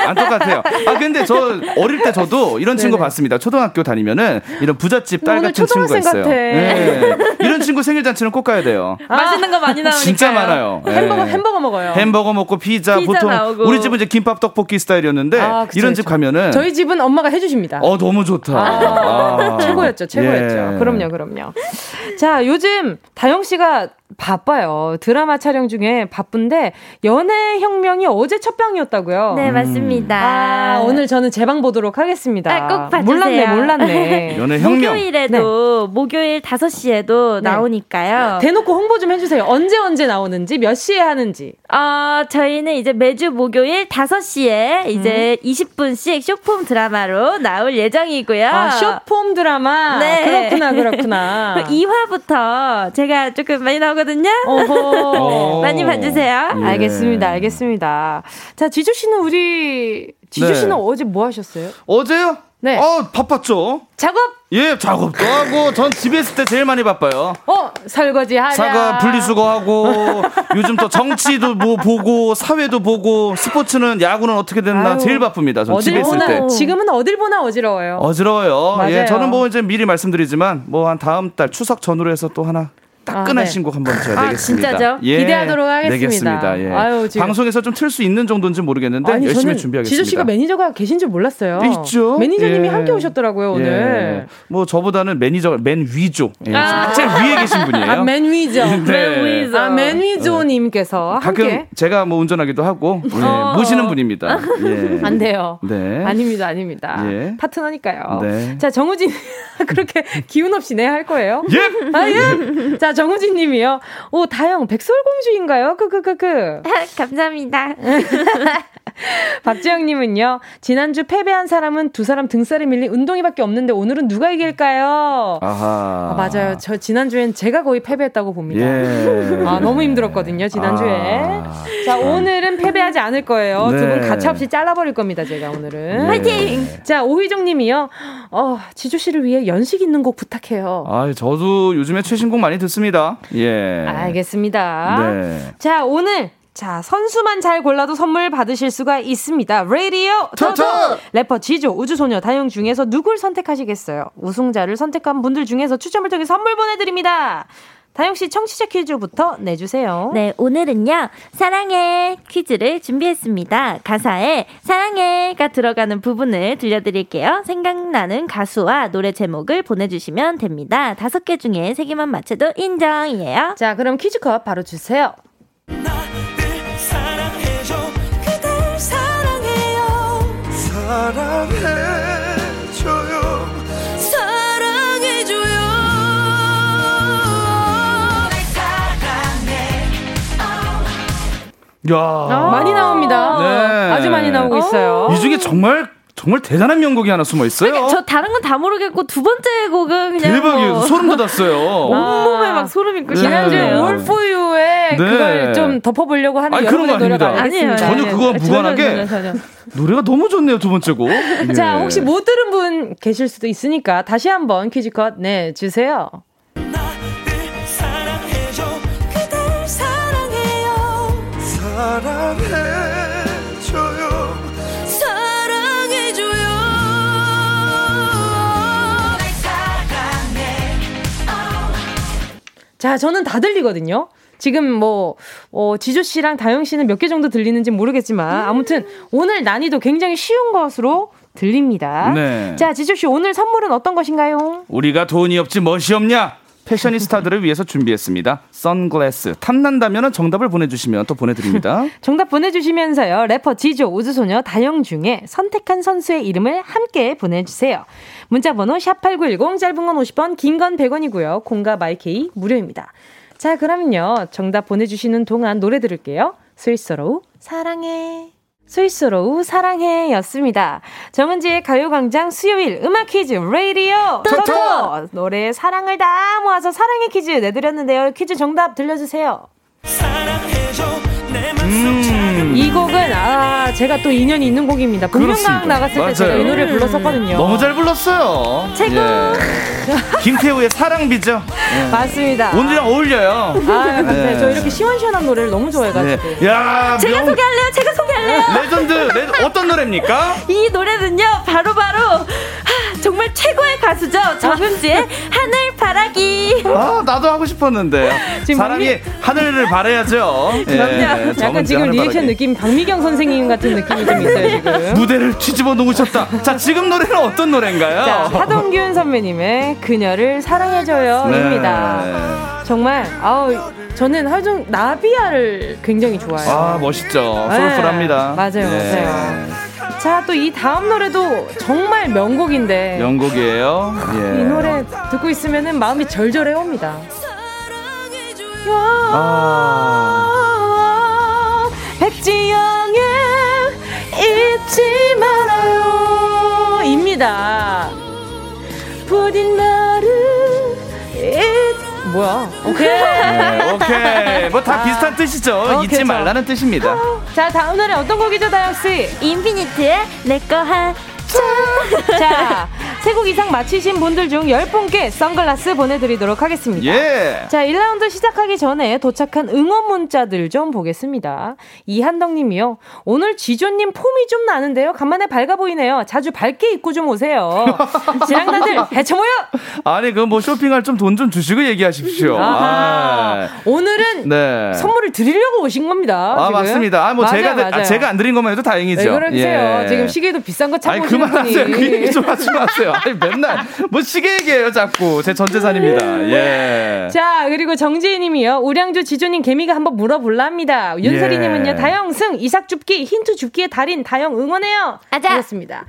안 똑같아요. 아 근데 저 어릴 때 저도 이런 친구 네네. 봤습니다. 초등학교 다니면은 이런 부잣집 딸 같은 친구가 있어요. 같아. 네. 이런 친구 생일 잔치는 꼭 가야 돼요. 맛있는 거 많이 나오니까. 진짜 많아요. 예. 햄버거, 햄버거 먹어요. 햄버거 먹고 피자, 피자 보통 나오고. 우리 집은 이제 김밥 떡볶이 스타일이었는데 아, 그쵸, 이런 그쵸. 집 가면은 저희 집은 엄마가 해주십니다. 어 너무 좋다. 아, 아. 최고였죠, 최고였죠. 예. 그럼요, 그럼요. 자, 요즘 다영 씨가 바빠요. 드라마 촬영 중에 바쁜데 연애 혁명이 어제 첫 방이었다고요. 네, 맞습니다. 아, 오늘 저는 제방 보도록 하겠습니다. 아, 꼭 봐주세요. 몰랐네, 몰랐네. 연애 혁명. 목요일에도, 목요일 5시에도 네. 나오니까요. 대놓고 홍보 좀 해주세요. 언제 언제 나오는지, 몇 시에 하는지. 어, 저희는 이제 매주 목요일 5시에 이제 20분씩 쇼폼 드라마로 나올 예정이고요. 아, 쇼폼 드라마. 네. 그렇구나, 그렇구나. 2화부터 제가 조금 많이 나오 거든요. 어허. 많이 봐주세요. 예. 알겠습니다, 알겠습니다. 자, 지조 씨는 우리 지조 네. 씨는 어제 뭐 하셨어요? 어제요? 네. 어 바빴죠. 작업. 예 작업도 하고 전 집에 있을 때 제일 많이 바빠요. 어, 설거지 하랴. 사과 분리수거하고 요즘 또 정치도 뭐 보고 사회도 보고 스포츠는 야구는 어떻게 됐나 아유, 제일 바쁩니다. 전 집에 있을 때. 보나 지금은 어딜 보나 어지러워요. 어지러워요. 맞아요. 예, 저는 뭐 이제 미리 말씀드리지만 뭐 한 다음 달 추석 전후로 해서 또 하나 따끈한 아, 네. 신곡 한번 제가 아, 내겠습니다. 진짜죠? 예, 기대하도록 하겠습니다. 내겠습니다. 예. 아유, 지금- 방송에서 좀 틀 수 있는 정도인지 모르겠는데 아니, 열심히 준비하겠습니다. 지조 씨가 매니저가 계신 줄 몰랐어요. 있죠. 매니저님이 예. 함께 오셨더라고요 오늘. 예. 뭐 저보다는 매니저 맨 위죠. 예, 아. 제일 위에 계신 분이에요. 아, 맨위죠. 네. 맨위죠. 아, 맨 위조님께서 가끔 함께. 제가 뭐 운전하기도 하고 예, 어. 모시는 분입니다. 예. 안 돼요. 네. 아닙니다, 아닙니다. 예. 파트너니까요. 네. 자, 정우진 그렇게 기운 없이 네 할 거예요? 예. 아, 예. 자, 정우진 님이요. 오, 다영 백설공주인가요? 크크크크. 감사합니다. 박지영 님은요. 지난주 패배한 사람은 두 사람 등쌀에 밀린 운동이밖에 없는데 오늘은 누가 이길까요? 아하. 아, 맞아요. 저 지난주엔 제가 거의 패배했다고 봅니다. 예. 아, 너무 힘들었거든요, 지난주에. 아, 자, 오늘은 패배하지 않을 거예요. 두분 네. 가차없이 잘라버릴 겁니다, 제가 오늘은. 화이팅! 자, 오희정 님이요. 어, 지조 씨를 위해 연식 있는 곡 부탁해요. 아, 저도 요즘에 최신곡 많이 듣습니다. 예. 알겠습니다. 네. 자, 오늘 자, 선수만 잘 골라도 선물 받으실 수가 있습니다. 라디오 토토! 래퍼 지조, 우주소녀, 다영 중에서 누굴 선택하시겠어요? 우승자를 선택한 분들 중에서 추첨을 통해 선물 보내드립니다. 다영 씨 청취자 퀴즈부터 내주세요. 네, 오늘은요, 사랑해 퀴즈를 준비했습니다. 가사에 사랑해가 들어가는 부분을 들려드릴게요. 생각나는 가수와 노래 제목을 보내주시면 됩니다. 다섯 개 중에 세 개만 맞춰도 인정이에요. 자, 그럼 퀴즈 컷 바로 주세요. 그 사랑해줘요 사랑해줘요. 야. 많이 나옵니다. 네. 아주 많이 나오고 있어요. 이 중에 정말 정말 대단한 명곡이 하나 숨어 있어요. 저 다른 건 다 모르겠고 두 번째 곡은 그냥 대박이에요. 뭐 소름 돋았어요. 온몸에 막 소름 있고 네. 지난주에 네. All For You에 네. 그걸 좀 덮어보려고 하는 아니, 그런 거 아닙니다. 아니에요. 전혀 그거와 무관하게 전혀, 전혀, 전혀. 노래가 너무 좋네요. 두 번째 곡. 자, 예. 혹시 못 들은 분 계실 수도 있으니까 다시 한번 퀴즈 컷 내주세요. 사랑해요. 사랑해 자, 저는 다 들리거든요. 지금 뭐, 어, 지조 씨랑 다영 씨는 몇 개 정도 들리는지 모르겠지만, 아무튼 오늘 난이도 굉장히 쉬운 것으로 들립니다. 네. 자, 지조 씨 오늘 선물은 어떤 것인가요? 우리가 돈이 없지 멋이 없냐? 패셔니스타들을 위해서 준비했습니다. 선글라스. 탐난다면 정답을 보내주시면 또 보내드립니다. 정답 보내주시면서요. 래퍼 지조, 우주소녀, 다영 중에 선택한 선수의 이름을 함께 보내주세요. 문자번호 샵8910, 짧은 건 50원, 긴 건 100원이고요. 콩과 마이케이 무료입니다. 자, 그러면요. 정답 보내주시는 동안 노래 들을게요. Sweet Sorrow, 사랑해. Sweet Sorrow 사랑해 였습니다. 정은지의 가요광장 수요일 음악 퀴즈 레이디오 토토 노래의 사랑을 다 모아서 사랑의 퀴즈 내드렸는데요. 퀴즈 정답 들려주세요. 음. 이 곡은 아 제가 또 인연이 있는 곡입니다. 복면가왕 나갔을 때 맞아요. 제가 이 노래 불렀었거든요. 너무 잘 불렀어요. 최고. 예. 김태우의 사랑비죠. 예. 맞습니다. 오늘이랑 어울려요. 아, 네. 예. 저 이렇게 시원시원한 노래를 너무 좋아해가지고. 네. 야, 제가 명- 소개할래요? 제가 소개할래요? legend, le- 어떤 노래입니까? 이 노래는요 바로 바로 하, 정말 최고의 가수죠 정은지의 하늘 바라기 아, 나도 하고 싶었는데. 지금 사람이 하늘을 바라야죠. 예, 그럼요. 약간 정은지 지금. 리액션 느낌 박미경 선생님 같은 느낌이 좀 있어요 지금. 무대를 뒤집어 놓으셨다. 자, 지금 노래는 어떤 노래인가요? 자, 하동균 선배님의 그녀를 사랑해줘요입니다. 네. 정말 아우 저는 하종 나비야를 굉장히 좋아해요. 아, 멋있죠. 네, 소울풀합니다. 맞아요, 예. 맞아요. 자, 또 이 다음 노래도 정말 명곡인데 명곡이에요. 예. 이 노래 듣고 있으면은 마음이 절절해 옵니다. 아. 백지영의 잊지 말아요 입니다. 부디 잊 뭐야? 오케이. 네, 오케이. 뭐다 아. 비슷한 뜻이죠. 어, 잊지 그렇죠. 말라는 뜻입니다. 자, 다음 노래 어떤 곡이죠, 다영 씨? 인피니트의 내꺼 한 자, 세 곡 이상 맞히신 분들 중 10분께 선글라스 보내드리도록 하겠습니다. 예. 자, 1라운드 시작하기 전에 도착한 응원 문자들 좀 보겠습니다. 이한덕 님이요. 오늘 지조님 폼이 좀 나는데요. 간만에 밝아 보이네요. 자주 밝게 입고 좀 오세요. 지랑다들 해쳐 모여! 아니, 그뭐 쇼핑할 좀돈좀 주시고 얘기하십시오. 아하. 아. 오늘은 네. 선물을 드리려고 오신 겁니다. 아, 지금. 맞습니다. 아, 뭐 맞아요, 제가, 아, 맞아요. 제가 안 드린 것만 해도 다행이죠. 왜 그러세요? 예. 지금 시계도 비싼 거 오시는 그만하세요. 그 얘기 좀 하지 마세요. 아니, 맨날 뭐 시계 얘기해요, 자꾸. 제 전 재산입니다. 예. 자, 그리고 정지희 님이요. 우량주 지조님 개미가 한번 물어볼랍니다. 윤설이 예. 님은요. 다영 승, 이삭 줍기, 힌트 줍기의 달인 다영 응원해요. 아자. 그렇습니다.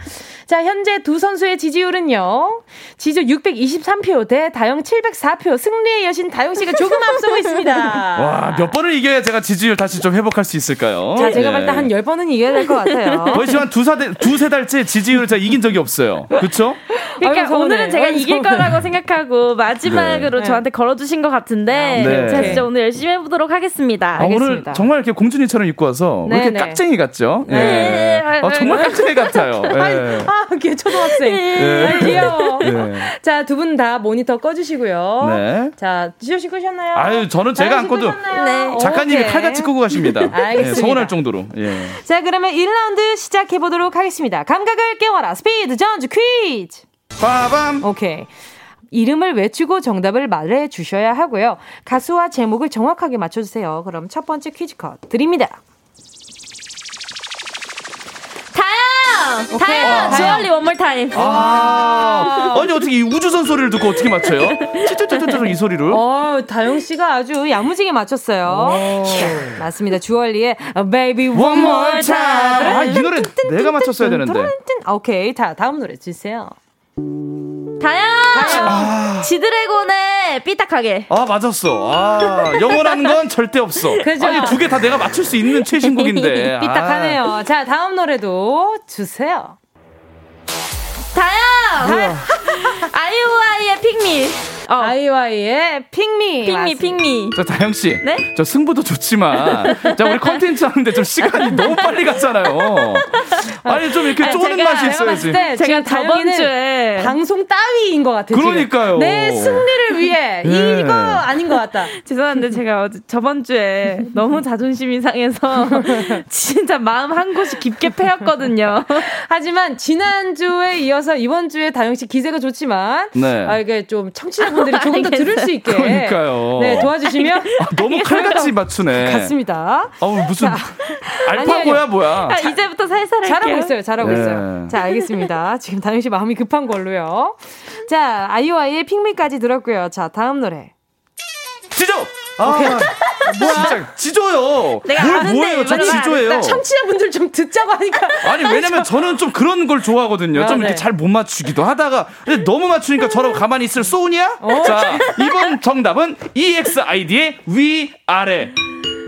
자, 현재 두 선수의 지지율은요. 지조 623표 대 다영 704표. 승리의 여신 다영 씨가 조금 앞서고 있습니다. 와, 몇 번을 이겨야 제가 지지율 다시 좀 회복할 수 있을까요? 자, 제가 예. 볼때한 10번은 이겨야 될 것 같아요. 거의 지금 한 두세, 달- 두세 달째 지지율 을 제가 이긴 적이 없어요. 그쵸? 그러니까 서운해. 오늘은 제가 아이고, 이길. 거라고 생각하고 마지막으로 네. 저한테 걸어주신 것 같은데 네. 제가 진짜 오늘 열심히 해보도록 하겠습니다. 아, 오늘. 정말 이렇게 공주님처럼 입고 와서 왜 이렇게 네, 네. 깍쟁이 같죠? 네. 예. 아, 정말 깍쟁이 같아요. 예. 아, 걔 초등학생. 예. 아, 귀여워. 예. 자, 두 분 다 모니터 꺼주시고요. 네. 자, 지조 씨 끄셨나요? 아유, 저는 제가 안고도 끄셨나요? 네. 작가님이 오케이. 칼같이 끄고 가십니다. 알겠습니다. 예, 서운할 정도로. 예. 자, 그러면 1라운드 시작해보도록 하겠습니다. 감각을 깨 워라. 스피드 전주 퀴즈! 빠밤. 오케이. 이름을 외치고 정답을 말해 주셔야 하고요. 가수와 제목을 정확하게 맞춰주세요. 그럼 첫 번째 퀴즈 컷 드립니다. 다영! 오케이. 다영! 주얼리 원몰 타임. 아, 아니 어떻게 이 우주선 소리를 듣고 어떻게 맞춰요? 찌쩌쩌쩌쩌 이 소리를? 어, 다영 씨가 아주 야무지게 맞췄어요. 자, 맞습니다. 주얼리의 Baby One, More Time. 아, 이 노래 내가 맞췄어야 되는데. 아, 오케이. 자, 다음 노래 주세요. 다영! 지드래곤의 삐딱하게. 아 맞았어. 아 영원한 건 절대 없어. 그죠? 아니 두 개 다 내가 맞출 수 있는 최신곡인데. 아. 삐딱하네요. 자, 다음 노래도 주세요. 다영! 아이오아이의 픽미. 어. 아이와이의 핑미. 픽미, 맞습니다. 픽미. 저 다영 씨, 네? 저 승부도 좋지만, 자 우리 컨텐츠 하는데 좀 시간이 너무 빨리 갔잖아요. 아니 좀 이렇게 아니, 쪼는 제가- 맛이 제가 있어야지. 제가 지금 저번 주에 방송 따위인 것 같아요. 그러니까요. 내 승리를 위해 예. 이거 아닌 것 같다. 죄송한데 제가 어제 저번 주에 너무 자존심이 상해서 진짜 마음 한 곳이 깊게 패였거든요. 하지만 지난 주에 이어서 이번 주에 다영 씨 기세가 좋지만 네. 아 이게 좀 청취자분들이 조금 더 들을 수 있게 그러니까요. 네 도와주시면 아, 너무 칼같이 맞추네. 같습니다. 아우 무슨 알파고야. 뭐야? 아, 이제부터 살살 할게요. 잘하고 잘하고 있어요. 잘하고 네. 있어요. 자, 알겠습니다. 지금 다영 씨 마음이 급한 걸로요. 자, 아이오아이의 핑미까지 들었고요. 자, 다음 노래. 지조! 아, 뭐야? 진짜 지조요. 내가 뭘 아는데 뭐예요? 저 지조예요. 청취자분들 좀 듣자고 하니까. 아니 왜냐면 저는 좀 그런 걸 좋아하거든요. 좀 아, 네. 이렇게 잘못 맞추기도 하다가 근데 너무 맞추니까 저러고 가만히 있을 소냐? 어? 자 이번 정답은 EXID의 위 아래.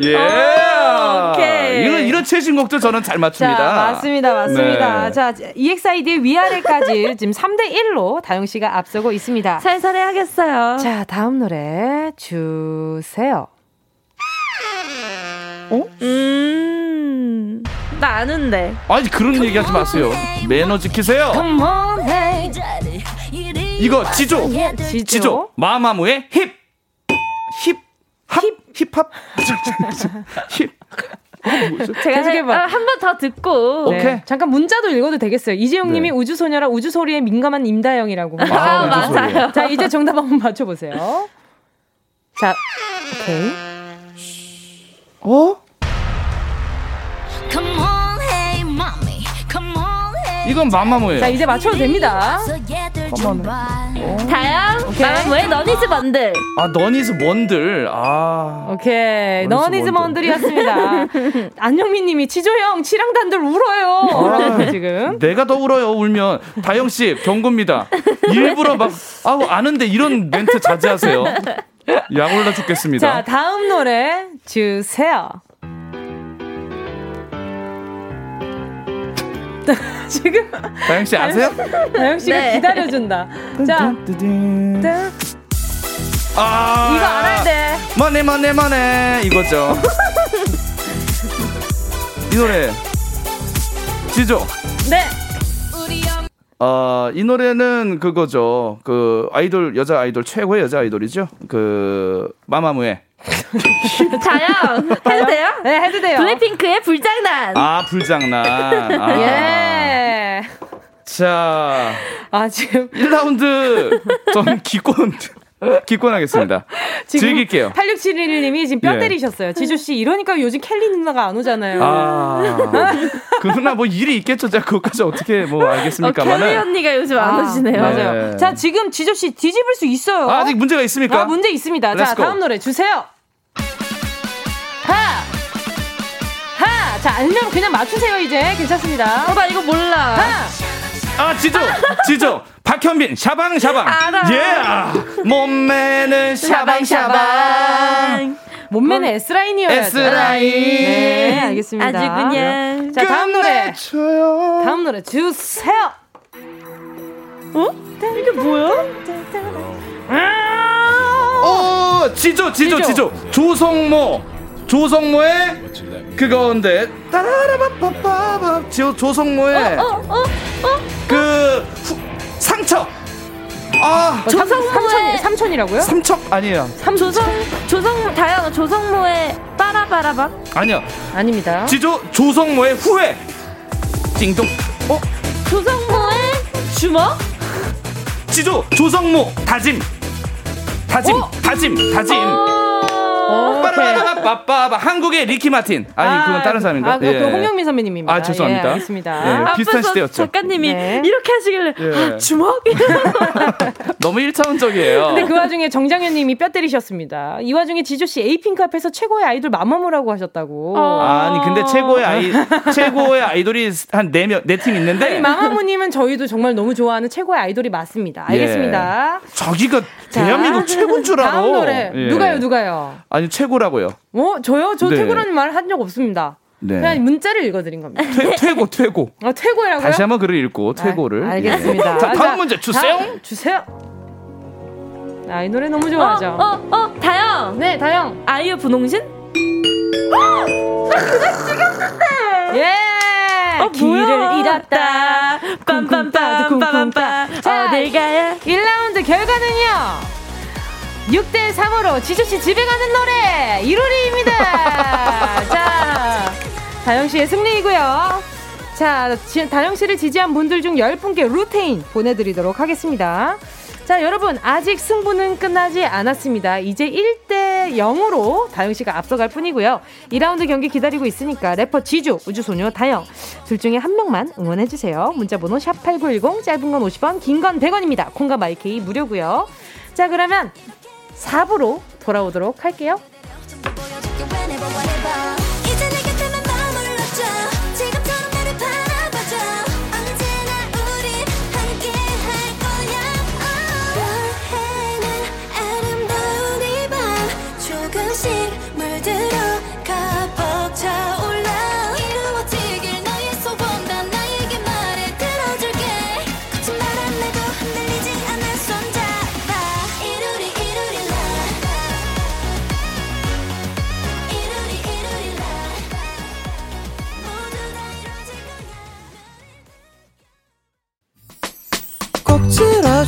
예. 오, 오케이. 이런 이런 최신곡도 저는 잘 맞춥니다. 자, 맞습니다. 맞습니다. 네. 자, EXID의 위아래까지 지금 3대 1로 다영 씨가 앞서고 있습니다. 살살해 하겠어요. 자, 다음 노래 주세요. 어? 음. 나 아는데. 아니 그런 얘기 하지 마세요. 매너 지키세요. Come on, hey. 이거 지조. 지조. 지조. 마마무의 힙. 힙. 힙. 힙합. 힙. 제가 계속해봐. 한번 더 듣고. 네. 오케이. 잠깐 문자도 읽어도 되겠어요. 이재용님이 네. 우주소녀라 우주소리에 민감한 임다영이라고. 아, 우주소리. 맞아요. 자, 이제 정답 한번 맞춰보세요. 자, 오케이. 어? 이건 마마무예요. 자, 이제 맞춰도 됩니다. 잠깐만요. 다영. 마마무의 너니즈 번들. 아 너니스 뭔들. 아. 오케이. 너니즈. 먼들이었습니다. 안영민 님이 지조형, 치랑단들 울어요. 라고 지금. 내가 더 울어요 울면 다영 씨 경고입니다. 일부러 막 아우 아는데 이런 멘트 자제하세요. 약 올라 죽겠습니다. 자, 다음 노래 주세요. 지금 다영 씨 아세요? 다영 씨가 네. 기다려준다. 자, 아 이거 알아야 돼. 머네 머네 머네 이거죠. 이 노래 지조. 네. 어, 이 노래는 그거죠. 그 아이돌 여자 아이돌 최고의 여자 아이돌이죠. 그 마마무의 다영, 해도 돼요? 네, 해도 돼요. 블랙핑크의 불장난. 아 불장난. 아. 예. 자, 아, 지금 1라운드 전 기권 기권하겠습니다. 즐길게요. 8671님이 지금 뼈 예. 때리셨어요. 지조씨, 이러니까 요즘 켈리 누나가 안 오잖아요. 아, 그 누나 뭐 일이 있겠죠. 제가 그것까지 어떻게 뭐 어, 켈리. 언니가 요즘 안 오시네요. 네. 맞아요. 자, 지금 지조씨 뒤집을 수 있어요. 아, 아직 문제가 있습니까? 아, 문제 있습니다. 자, go. 다음 노래 주세요. 하! 하! 자, 알면 그냥 맞추세요, 이제. 괜찮습니다. 어, 나 이거 몰라. 하! 아, 지조, 지조. 박현빈, 샤방, 샤방. 알아. 예. 몸매는 샤방, 샤방. 몸매는 S라인이어야죠. S라인. 네, 알겠습니다. 아주 그냥. 자, 다음 노래. 끝내줘요. 다음 노래 주세요. 어? 이게 뭐야? 어, 지조, 지조, 지조. 지조. 조성모. 조성모의 그건데. 따라라바빠빠바. 조, 조성모의 어, 어, 어? 그 후, 상처. 아, 어, 삼- 조성모의- 삼천, 삼천이라고요? 삼척 아니에요. 조성, 조성, 다영, 조성모의 빠라바라박. 아니요. 아닙니다. 지조 조성모의 후회. 띵동. 어? 조성모의 주먹? 지조 조성모 다짐. 다짐. 어? 다짐. 다짐. 어, 빠라바라바빠바 한국의 리키 마틴. 아니 그건 다른 사람인가? 아, 그, 그 홍경민 선배님입니다. 아, 죄송합니다. 예, 알겠습니다. 예. 비슷한 앞에서 시대였죠. 작가님이 네. 이렇게 하시길래 예. 아, 주먹? 너무 일차원적이에요. 근데 그 와중에 정장현님이 뼈 때리셨습니다. 이 와중에 지조 씨 에이핑크 앞에서 최고의 아이돌 마마무라고 하셨다고. 어. 아니 근데 최고의 아이 최고의 아이돌이 한 네명네팀 있는데 아니, 마마무님은 저희도 정말 너무 좋아하는 최고의 아이돌이 맞습니다. 알겠습니다. 저기가 자, 대한민국 최고인 줄 알아. 다음 노래 예. 누가요, 누가요? 아니 최고라고요. 어, 저요? 저 네. 최고라는 말 한 적 없습니다. 네. 그냥 문자를 읽어드린 겁니다. 퇴, 퇴고 퇴고. 아, 최고라고요? 다시 한번 글을 읽고 퇴고를. 아, 알겠습니다. 예. 자 아, 다음 문제 주세요. 다음 주세요. 아, 이 노래 너무 좋아하죠. 어, 어, 어, 다영. 네, 다영. 아이유 분홍신? 예! 어, 길을 뭐야? 잃었다. 빰빰빰 빰빰빰. 자, 어딜 가야? 1라운드 결과는요. 6대 3으로 지조 씨 집에 가는 노래 1호리입니다. 자, 다영 씨의 승리이고요. 자, 지- 다영 씨를 지지한 분들 중 10분께 루테인 보내드리도록 하겠습니다. 자, 여러분, 아직 승부는 끝나지 않았습니다. 이제 1대 대 0으로 다영 씨가 앞서갈 뿐이고요. 2라운드 경기 기다리고 있으니까 래퍼 지주, 우주소녀 다영 둘 중에 한 명만 응원해 주세요. 문자 번호 샵8910 짧은 건 50원, 긴 건 100원입니다. 콩과 마이케이 무료고요. 자, 그러면 4부로 돌아오도록 할게요.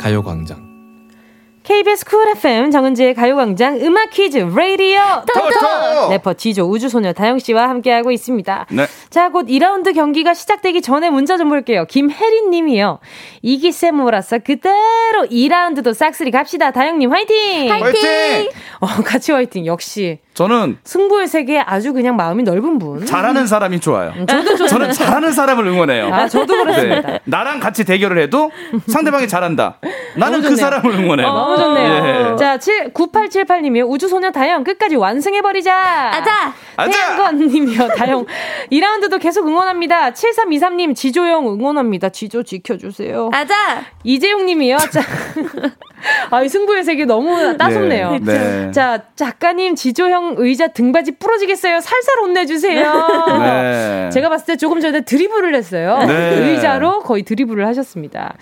가요광장. KBS Cool FM 정은지의 가요광장 음악 퀴즈 라디오 토토! 래퍼 지조 우주소녀 다영 씨와 함께하고 있습니다. 네. 자, 곧 2라운드 경기가 시작되기 전에 문자 좀 볼게요. 김혜린 님이요. 이기세 몰아서 그대로 2라운드도 싹쓸이 갑시다. 다영님 화이팅! 화이팅! 어, 같이 화이팅. 역시. 저는 승부의 세계에 아주 그냥 마음이 넓은 분. 잘하는 사람이 좋아요. 저도 좋습니다. 저는 잘하는 사람을 응원해요. 네. 아, 저도 그렇습니다. 나랑 같이 대결을 해도 상대방이 잘한다. 나는 그. 사람을 응원해요. 어, 너무 좋네요. 예. 자, 7, 9878님이요. 우주소녀 다영 끝까지 완승해버리자. 아자! 아자! 태양건님이요. 다영. 2라운드도 계속 응원합니다. 7323님, 지조형 응원합니다. 지조 지켜주세요. 아자! 이재용님이요. 자. 아, 이 승부의 세계 너무 따숩네요. 네, 네. 자, 작가님, 지조형 의자 등받이 부러지겠어요. 살살 혼내주세요. 네. 제가 봤을 때 조금 전에 드리블을 했어요. 네. 의자로 거의 드리블을 하셨습니다.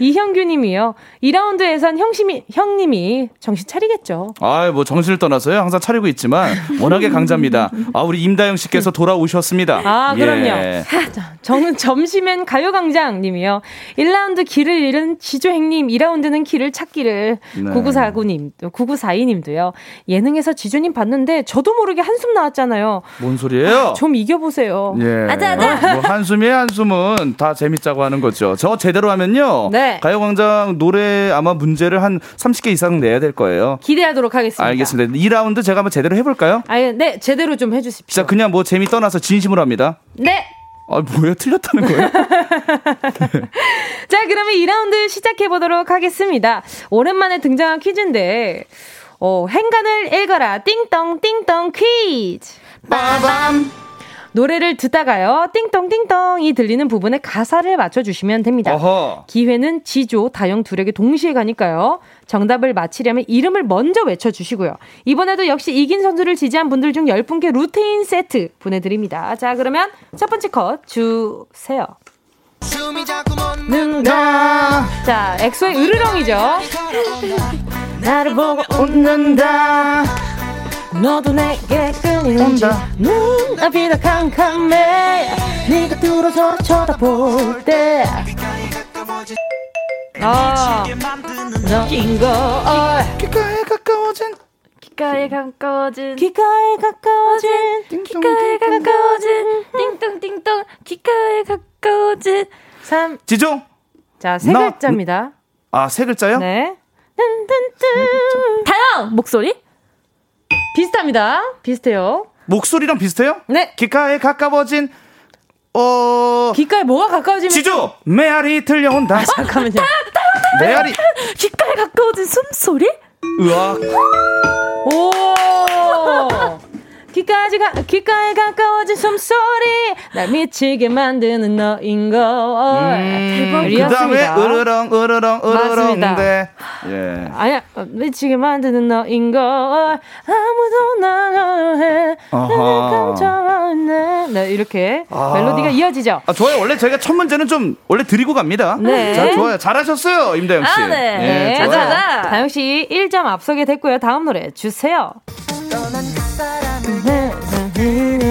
이형규 님이요. 2라운드에선 형심이, 형님이 정신 차리겠죠. 아, 뭐 정신을 떠나서요. 항상 차리고 있지만 워낙에 강자입니다. 아, 우리 임다영 씨께서 돌아오셨습니다. 아, 그럼요. 예. 저는 점심엔 가요광장 님이요. 1라운드 길을 잃은 지조행님, 2라운드는 길을 찾기를. 네. 9949님, 9942님도요. 예능에서 지조님 봤는데 저도 모르게 한숨 나왔잖아요. 뭔 소리예요? 좀 이겨보세요. 예. 아자, 아자. 뭐 한숨에 한숨은 다 재밌자고 하는 거죠. 저 제대로 하면요. 네. 가요광장 노래 아마 문제를 한 30개 이상 내야 될 거예요. 기대하도록 하겠습니다. 알겠습니다. 2라운드 제가 한번 제대로 해볼까요? 아, 네, 제대로 좀 해주십시오. 진짜 그냥 뭐 재미 떠나서 진심으로 합니다. 네. 아, 뭐예요? 틀렸다는 거예요? 자, 그러면 2라운드 시작해보도록 하겠습니다. 오랜만에 등장한 퀴즈인데, 어, 행간을 읽어라. 띵동, 띵동 퀴즈. 빠밤. 노래를 듣다가요, 띵동띵동이 들리는 부분에 가사를 맞춰주시면 됩니다. 어허. 기회는 지조, 다영 둘에게 동시에 가니까요. 정답을 맞히려면 이름을 먼저 외쳐주시고요. 이번에도 역시 이긴 선수를 지지한 분들 중 10분께 루테인 세트 보내드립니다. 자, 그러면 첫 번째 컷 주세요. 는가. 자, 엑소의 으르렁이죠. 나를 보고 웃는다. 너도 내게 끌리는지 눈앞이 다 캄캄해. 네가 들어서 쳐다볼 때. 아, 너인 걸. 귓가에 가까워진. 귓가에 가까워진. 귓가에 가까워진. 귓가에 가까워진. 띵동띵동. 귓가에 가까워진. 3. 지종. 자, 세 나- 글자입니다. 아, 세 글자요? 네. 다영! 목소리 비슷합니다. 비슷해요. 목소리랑 비슷해요? 네. 귓가에 가까워진 어 귓가에 뭐가 가까워지면 지조 메아리 들려온다. 잠깐만요. 메아리 귓가에 가까워진 숨소리 으악. 오! 귀까지 가, 귓가에 가까워진 숨소리 날 미치게 만드는 너인 걸 음, 그 다음에 으르렁 으르렁. 으르렁인데 예. 아니야 미치게 만드는 너인 걸 아무도 나를 해. 네 이렇게 아. 멜로디가 이어지죠 아, 좋아요. 원래 저희가 첫 문제는 좀 원래 드리고 갑니다. 네. 자, 좋아요. 잘하셨어요, 임다영 씨. 아, 네. 예, 네, 좋아요. 자, 다영 씨 1점 앞서게 됐고요 다음 노래 주세요 떠난 그런+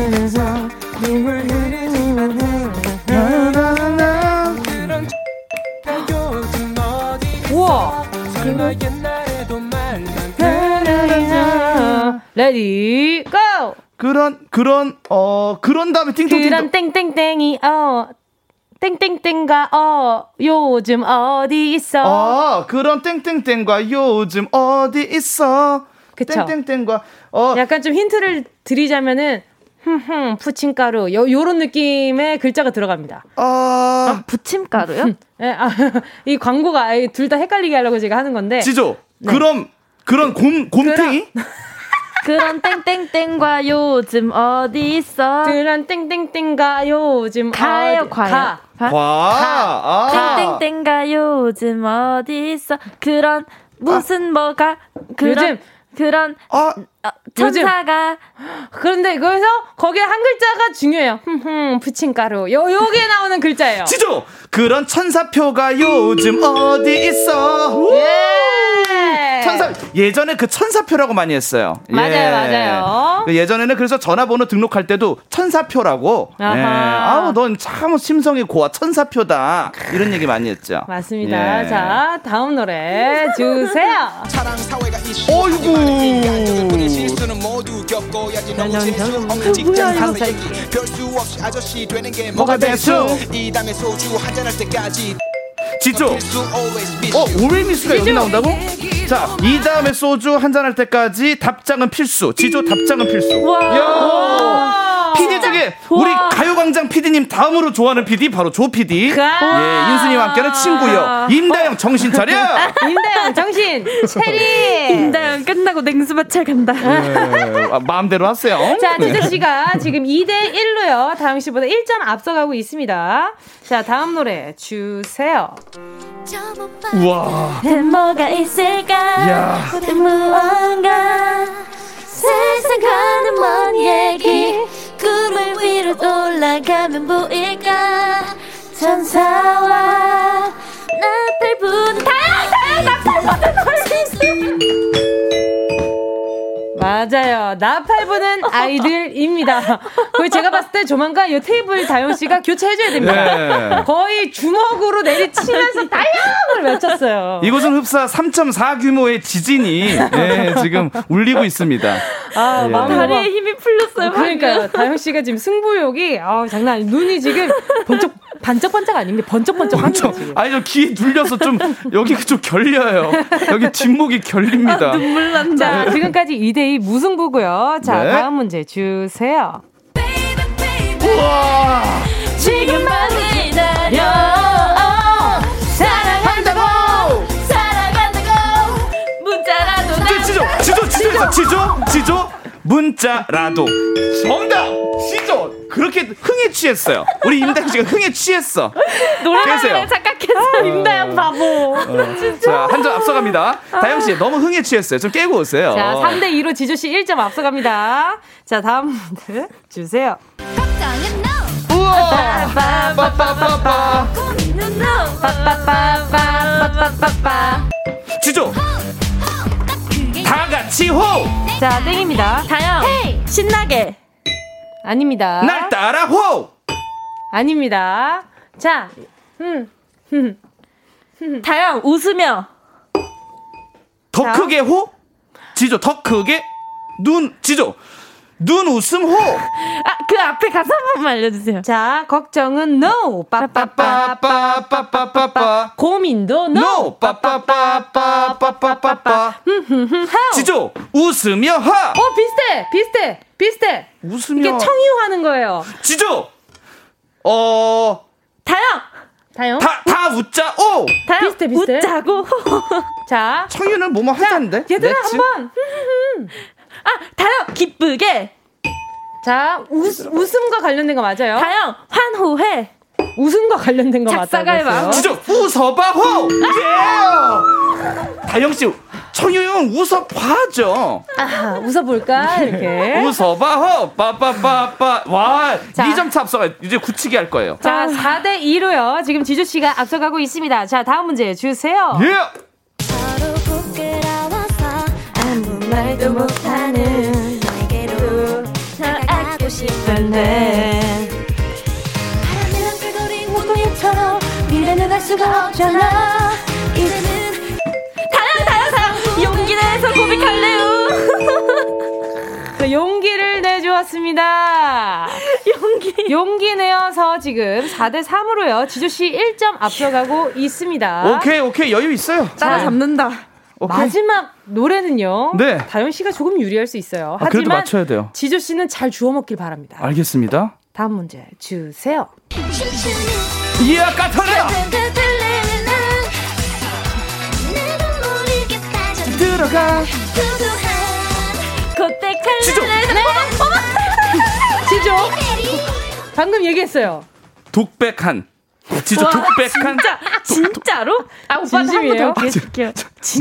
Ready go! 그런 그런 어 그런 다음에 띵동띵 그런 땡땡땡이 어. 땡땡땡과 어. 요즘 어디 있어? 어 그런 땡땡땡과 요즘 어디 있어? 그쵸. 땡땡땡과 어 약간 좀 힌트를 드리자면은 흠흠 부침가루 요 요런 느낌의 글자가 들어갑니다. 아, 부침가루요? 예, 아, 이 광고가 둘 다 헷갈리게 하려고 제가 하는 건데. 지조 네. 그럼 그런 곰 곰탱이 그런 땡땡땡과 요즘 어디 있어? 그런 땡땡땡가 요즘 가요, 어디- 과요? 가. 가? 과 아. 땡땡땡가 요즘 어디 있어? 그런 무슨 뭐가 그런 요즘. 그런 아 어, 천사가 그런데 거기서 거기에 한 글자가 중요해요. 흠흠 부침가루. 요 요게 나오는 글자예요. 지조 그런 천사표가 요즘 어디 있어? 예. 천사 예전에 그 천사표라고 많이 했어요. 맞아요, 예. 맞아요. 그 예전에는 그래서 전화번호 등록할 때도 천사표라고. 아하. 예. 아우 넌 참 심성이 고와 천사표다 이런 얘기 많이 했죠. 맞습니다. 예. 자 다음 노래 주세요. 어이구. 실수는 모두 겪어야지 너무 재수 없는 직장 얘기 별수 없이 아저씨 되는 게 뭐가 됐어 이 담에 소주 한잔할 때까지 지조. 어 you. 오레미스가 여기 나온다고? 자 이 다음에 소주 한잔 할 때까지 답장은 필수. 지조 답장은 필수. 야. PD 중에 우리 가요광장 PD님 다음으로 좋아하는 PD 바로 조 PD. 예, 인순이와 함께하는 친구요. 임다영 정신 차려. 임다영 정신 체리. 임다영 끝나고 냉수 마찰 간다. 예, 아, 마음대로 하세요. 자, 네. 지재 씨가 지금 2대 1로요. 다영 씨보다 1점 앞서가고 있습니다. 자, 다음 노래 주세요. 우와. 뭐가 있을까? 야. 무언가 세상 가는 먼 얘기 구름 위로 올라가면 보일까? 천사와 나팔 부는 다양 다양 나팔 부는 맞아요. 나팔 부는 아이들입니다. 거의 제가 봤을 때 조만간 이 테이블 다영 씨가 교체해줘야 됩니다. 네. 거의 주먹으로 내리치면서 다영을 외쳤어요. 이곳은 흡사 3.4 규모의 지진이 예, 지금 울리고 있습니다. 아, 예. 다리에 힘이 풀렸어요 그러니까요. 다영 씨가 지금 승부욕이 아 장난 아니 눈이 지금 번쩍 반짝반짝 아닙니다. 번쩍번쩍 지금. 아니 저 귀에 눌려서 좀 여기가 좀 결려요. 여기 뒷목이 결립니다. 눈물 난다 자, 지금까지 2대2 무승부고요. 자, 네. 다음 문제 주세요. 우와. 지금만 기다려 사랑한다고 사랑한다고 문자라도 저, 지조, 지조, 지조에서 지조, 지조, 문자라도. 정답! 지조! 그렇게 흥에 취했어요. 우리 임다영 씨가 흥에 취했어. 노래방을 착각해서 어. 임다영 바보. 어. 진짜. 한 점 앞서갑니다. 다영 씨 너무 흥에 취했어요. 좀 깨고 오세요. 자, 3대 2로 지조 씨 1점 앞서갑니다. 자, 다음 분들 주세요. 지조. 다 같이 호! 자, 땡입니다. 다영. 신나게. 아닙니다. 날 따라 호! 아닙니다. 자, 음, 다영 웃으며 더 자. 크게 호? 지조, 더 크게? 눈, 지조! 눈 웃음 호! 아 그 앞에 가사 한 번만 알려주세요 자, 걱정은 no. 빠빠빠. 빠빠빠빠빠빠. 고민도 no. 노! 빠빠빠빠빠빠빠빠. 지조! 웃으며 하! 어, 비슷해. 비슷해. 비슷해. 웃으며. 이게 청유하는 거예요. 지조! 어, 다영 다영. 다, 다 웃자, 오! 다영 비슷해, 비슷해. 웃자고 자, 청유는 뭐뭐 하자는데? 얘들아 넷츠? 한번. 아 다영 기쁘게 자, 웃, 웃음과 관련된 거 맞아요? 다영 환호해 웃음과 관련된 거 작사가의 맞다고 마음. 했어요. 지조! 웃어봐, 호! 예! 다영 씨, 청유는 웃어봐죠. 아, 웃어볼까? 이렇게. 웃어봐, 호! 빠빠빠빠. 와, 자. 2점 차 앞서가 이제 굳히기 할 거예요. 자, 4대 2로요. 지금 지주 씨가 앞서가고 있습니다. 자, 다음 문제 주세요. 예! 바람이란 미래는 알 수가 없잖아 고백할래요. 자, 용기를 내주었습니다. 용기. 용기 내어서 지금 4대 3으로요. 지조씨 1점 앞서가고 있습니다. 오케이, 오케이. 여유 있어요. 따라잡는다. 오케이. 마지막 노래는요. 네. 다현 씨가 조금 유리할 수 있어요. 아, 그래도 하지만 맞춰야 돼요. 지조 씨는 잘 주워 먹길 바랍니다. 알겠습니다. 다음 문제 주세요. 이야, 까탈레 야! 들어가. 고백할래. 지조. 지조. 방금 얘기했어요. 독백한. 지조 와, 독백한. 진짜 진짜로? 아 오빠도 한번 진심이에요? 더 기회 줄게요.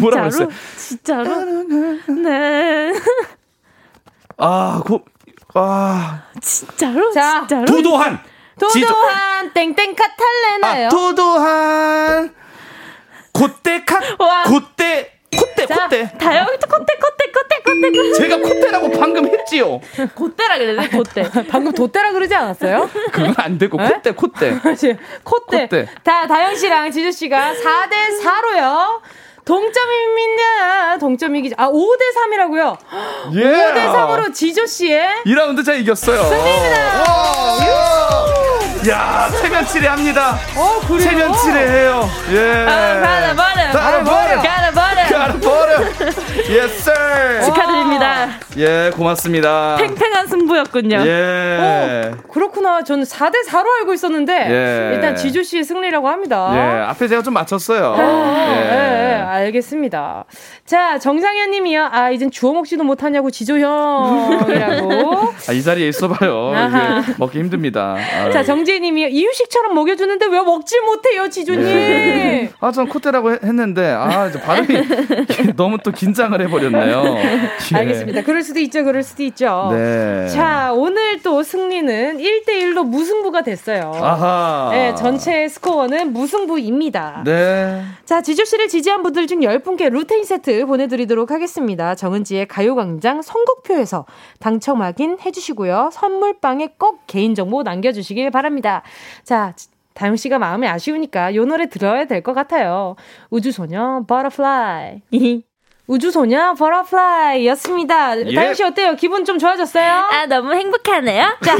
뭐라고 진짜로? 했어요? 진짜로? 네. 아, 고, 아. 진짜로? 자, 진짜로? 도도한. 도도한 땡땡 카탈레나요. 아, 도도한. 콧대카. 와. 콧대. 콧대, 자, 콧대. 다영이 또 콧대 콧대 콧대 콧대 콧대. 제가 콧대라고 방금 했지요. 콧대라 그랬네 콧대. 방금 도대라 그러지 않았어요? 그건 안 되고, 에? 콧대, 콧대. 콧대. 콧대. 다 다영 씨랑 지조 씨가 4대 4로요. 동점입니다. 동점이기 아 5대 3이라고요. 예. 5대 3으로 지조 씨의 2라운드 제가 이겼어요. 승리입니다. 야, 체면 치레 합니다. 어 그래요? 체면 치레 해요. 예. 가라 버려. 가라 버 려. 가라 버려. 가라 버려. Yes, sir. 축하드립니다. 예, 고맙습니다. 팽팽한 승부였군요. 예. 어, 그렇구나. 저는 4대 4로 알고 있었는데 예. 일단 지조 씨의 승리라고 합니다. 예, 앞에 제가 좀 맞췄어요. 예, 예, 예. 알겠습니다. 자, 정상현 님이요. 아, 이젠 주워 먹지도 못 하냐고 지조 형이라고. 아, 이 자리에 있어 봐요. 아하. 이게 먹기 힘듭니다. 아유. 자, 정지혜 님이요. 이유식처럼 먹여 주는데 왜 먹질 못해요, 지조님? 예. 아, 전 콧대라고 했- 했는데, 아, 발음이 너무 또 긴장을 해버렸네요. 예. 알겠습니다. 그럴 수도 있죠, 그럴 수도 있죠. 네. 자, 오늘 또 승리는 1대1로 무승부가 됐어요. 아하. 네, 전체 스코어는 무승부입니다. 네. 자, 지조 씨를 지지한 분들 중 10분께 루테인 세트 보내드리도록 하겠습니다. 정은지의 가요광장 선곡표에서 당첨 확인 해주시고요. 선물방에 꼭 개인정보 남겨주시길 바랍니다. 자, 다영 씨가 마음이 아쉬우니까 이 노래 들어야 될 것 같아요. 우주소녀 Butterfly. 우주소녀 Butterfly였습니다. 예. 다영 씨 어때요? 기분 좀 좋아졌어요? 아 너무 행복하네요. 자,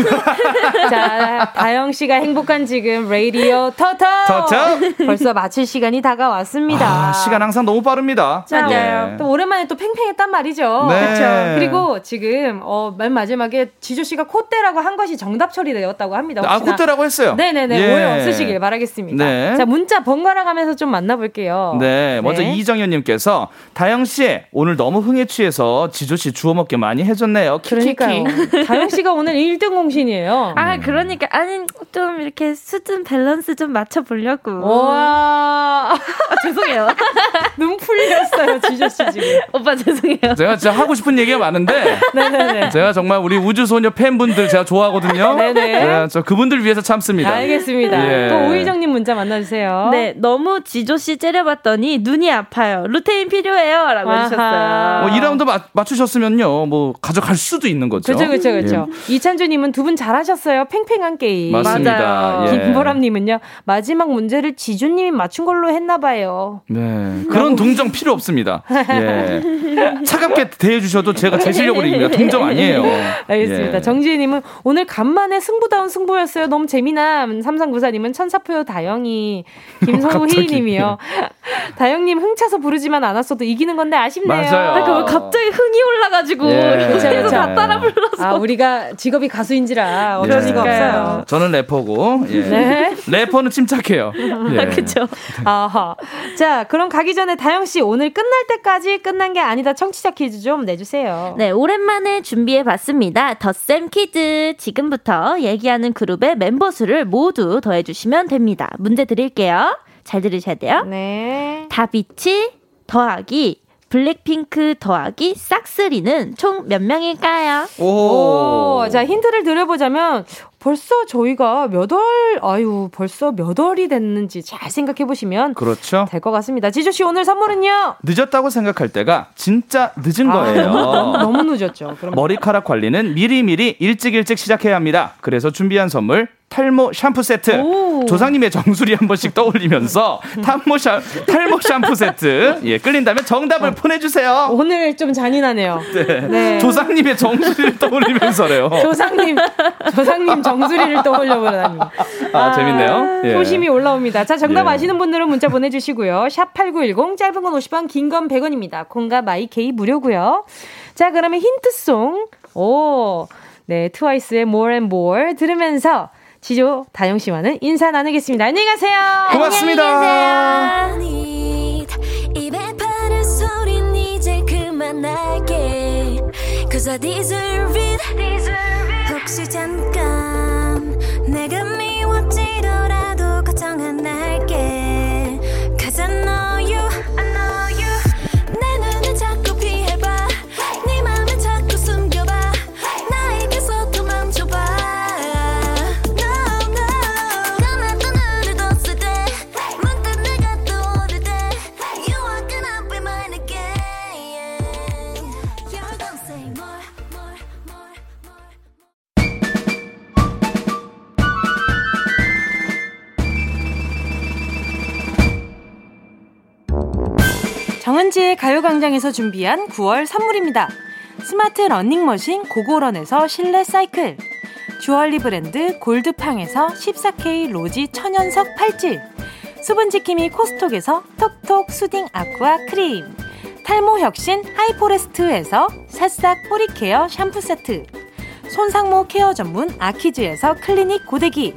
자, 다영 씨가 행복한 지금 라디오 토토. 토토. 벌써 마칠 시간이 다가왔습니다. 아, 시간 항상 너무 빠릅니다. 자, 예. 또 오랜만에 또 팽팽했단 말이죠. 네. 그렇죠. 그리고 지금 어, 맨 마지막에 지조 씨가 콧대라고 한 것이 정답 처리되었다고 합니다. 아, 혹시나- 콧대라고 했어요. 네네네. 예. 오해 없으시길 바라겠습니다. 네. 자, 문자 번갈아 가면서 좀 만나볼게요. 네, 먼저 네. 이정현님께서 다영 씨 오늘 너무 흥에 취해서 지조 씨 주워 먹게 많이 해줬네요. 그러니까요. 다영 씨가 오늘 1등 공신이에요. 아 그러니까 아니 좀 이렇게 수준 밸런스 좀 맞춰 보려고. 와. 아, 죄송해요. 눈 풀렸어요, 지조 씨 지금. 오빠 죄송해요. 제가 진짜 하고 싶은 얘기가 많은데 네네네. 제가 정말 우리 우주소녀 팬분들 제가 좋아하거든요. 네네. 네, 저 그분들 위해서 참습니다. 알겠습니다. 예. 또 오희정님 문자 만나주세요. 네, 너무 지조 씨 째려봤더니 눈이 아파요. 루테인 필요해요라고 아하. 해주셨어요. 뭐 2라운드 맞, 맞추셨으면요, 뭐 가져갈 수도 있는 거죠. 그렇죠, 그렇죠, 그렇죠. 예. 이찬주 님은 두 분 잘하셨어요. 팽팽한 게임. 맞습니다. 예. 김보람 님은요. 마지막 문제를 지주 님이 맞춘 걸로 했나 봐요. 네, 그런 동정 필요 없습니다. 예. 차갑게 대해 주셔도 제가 제 실력으로 이깁니다. 동정 아니에요. 알겠습니다. 예. 정지혜 님은 오늘 간만에 승부다운 승부였어요. 너무 재미남. 삼상구사 님은 천사표 다영이. 김성우 갑자기. 희희님이요. 다영 님 흥차서 부르지만 않았어도 이기는 건데 아쉽네요. 맞아요. 아, 갑자기 흥이 올라가지고 예. 그쵸, 다. 따라 불러서. 아, 우리가 직업이 가수인지라 어쩔 예. 수가 없어요. 저는 래퍼고, 예. 네. 래퍼는 침착해요. 예. 그쵸. 아하. 자, 그럼 가기 전에 다영 씨 오늘 끝날 때까지 끝난 게 아니다 청취자 퀴즈 좀 내주세요. 네, 오랜만에 준비해봤습니다. 덧셈 퀴즈. 지금부터 얘기하는 그룹의 멤버 수를 모두 더해주시면 됩니다. 문제 드릴게요. 잘 들으셔야 돼요. 네. 다비치 더하기 블랙핑크 더하기 싹스리는 총 몇 명일까요? 오. 자, 힌트를 드려보자면 벌써 저희가 몇 월, 아유, 벌써 몇 월이 됐는지 잘 생각해 보시면 그렇죠. 될 것 같습니다. 지조 씨 오늘 선물은요? 늦었다고 생각할 때가 진짜 늦은 아, 거예요. 너무, 너무 늦었죠. 그럼 머리카락 관리는 미리미리 일찍 일찍 시작해야 합니다. 그래서 준비한 선물 탈모 샴푸 세트. 조상님의 정수리 한 번씩 떠올리면서 탈모 샴 탈모 샴푸 세트. 예, 끌린다면 정답을 어. 보내주세요. 오늘 좀 잔인하네요. 네. 네. 조상님의 정수리를 떠올리면서래요. 조상님, 조상님 정수리를 떠올려 보다니. 아, 아, 재밌네요. 예. 소심이 올라옵니다. 자, 정답 예. 아시는 분들은 문자 보내주시고요. 샵 8910, 짧은 건 50원, 긴 건 100원입니다. 콩과 my K 무료고요. 자, 그러면 힌트송. 오, 네, 트와이스의 More and More 들으면서 지조 다영 씨와는 인사 나누겠습니다. 안녕히 가세요. 고맙습니다. 혹시 잠깐 정은지의 가요광장에서 준비한 9월 선물입니다. 스마트 러닝머신 고고런에서 실내 사이클 주얼리 브랜드 골드팡에서 14K 로지 천연석 팔찌 수분지킴이 코스톡에서 톡톡 soothing aqua 크림 탈모 혁신 하이포레스트에서 새싹 뿌리 care 샴푸 세트 손상모 care 전문 아키즈에서 클리닉 고데기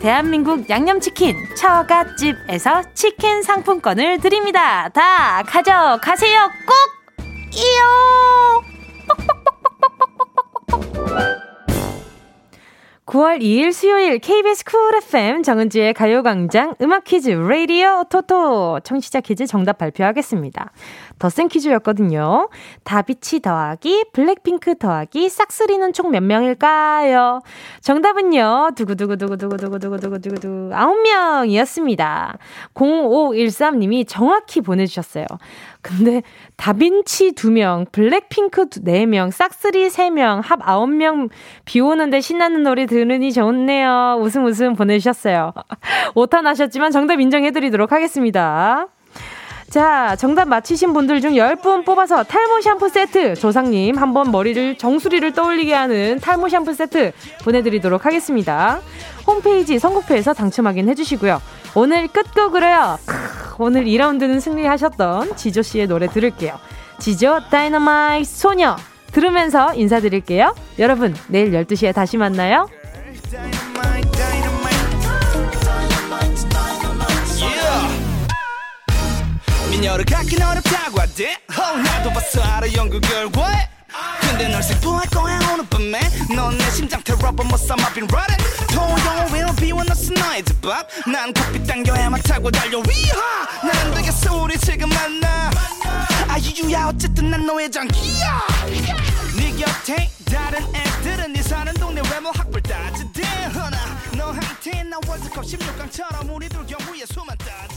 대한민국 양념치킨 처갓집에서 치킨 상품권을 드립니다. 다 가져가세요. 꼭! 이요! 9월 2일 수요일 KBS 쿨 FM 정은지의 가요광장 음악 퀴즈 라디오 토토 청취자 퀴즈 정답 발표하겠습니다. 더 센 퀴즈였거든요. 다비치 더하기 블랙핑크 더하기 싹스리는 총 몇 명일까요? 정답은요. 두구두구두구두구두구두구두구두구 아홉 명이었습니다. 0513님이 정확히 보내주셨어요. 근데 다빈치 2명, 블랙핑크 4명, 싹스리 3명, 합 9명 비 오는데 신나는 노래 들으니 좋네요. 웃음 웃음 보내주셨어요. 오타 나셨지만 정답 인정해드리도록 하겠습니다. 자, 정답 맞히신 분들 중 10분 뽑아서 탈모 샴푸 세트 조상님 한번 머리를 정수리를 떠올리게 하는 탈모 샴푸 세트 보내드리도록 하겠습니다. 홈페이지 선곡표에서 당첨 확인해 주시고요. 오늘 끝곡으로요. 오늘 2라운드는 승리하셨던 지조 씨의 노래 들을게요. 지조 다이너마이트 소녀 들으면서 인사드릴게요. 여러분, 내일 12시에 다시 만나요. 미녀를 갖긴 어렵다고 하대 어, 나도 봤어. 알아 연구 결과에. 근데 널 슬퍼할 거야 오늘 밤에. 넌 내 심장 테러버 못 삼아 been running. 토요 will be when 너스 너의 집앞 난 커피 당겨 해만 타고 달려 위하! 난 되겠어 우리 지금 만나. 아유야 어쨌든 난 너의 장기야. 네 곁에 다른 애들은 네 사는 동네 외모 학벌 따지대. 너한테 나 월드컵 16강처럼 우리 둘 경우에 수만 따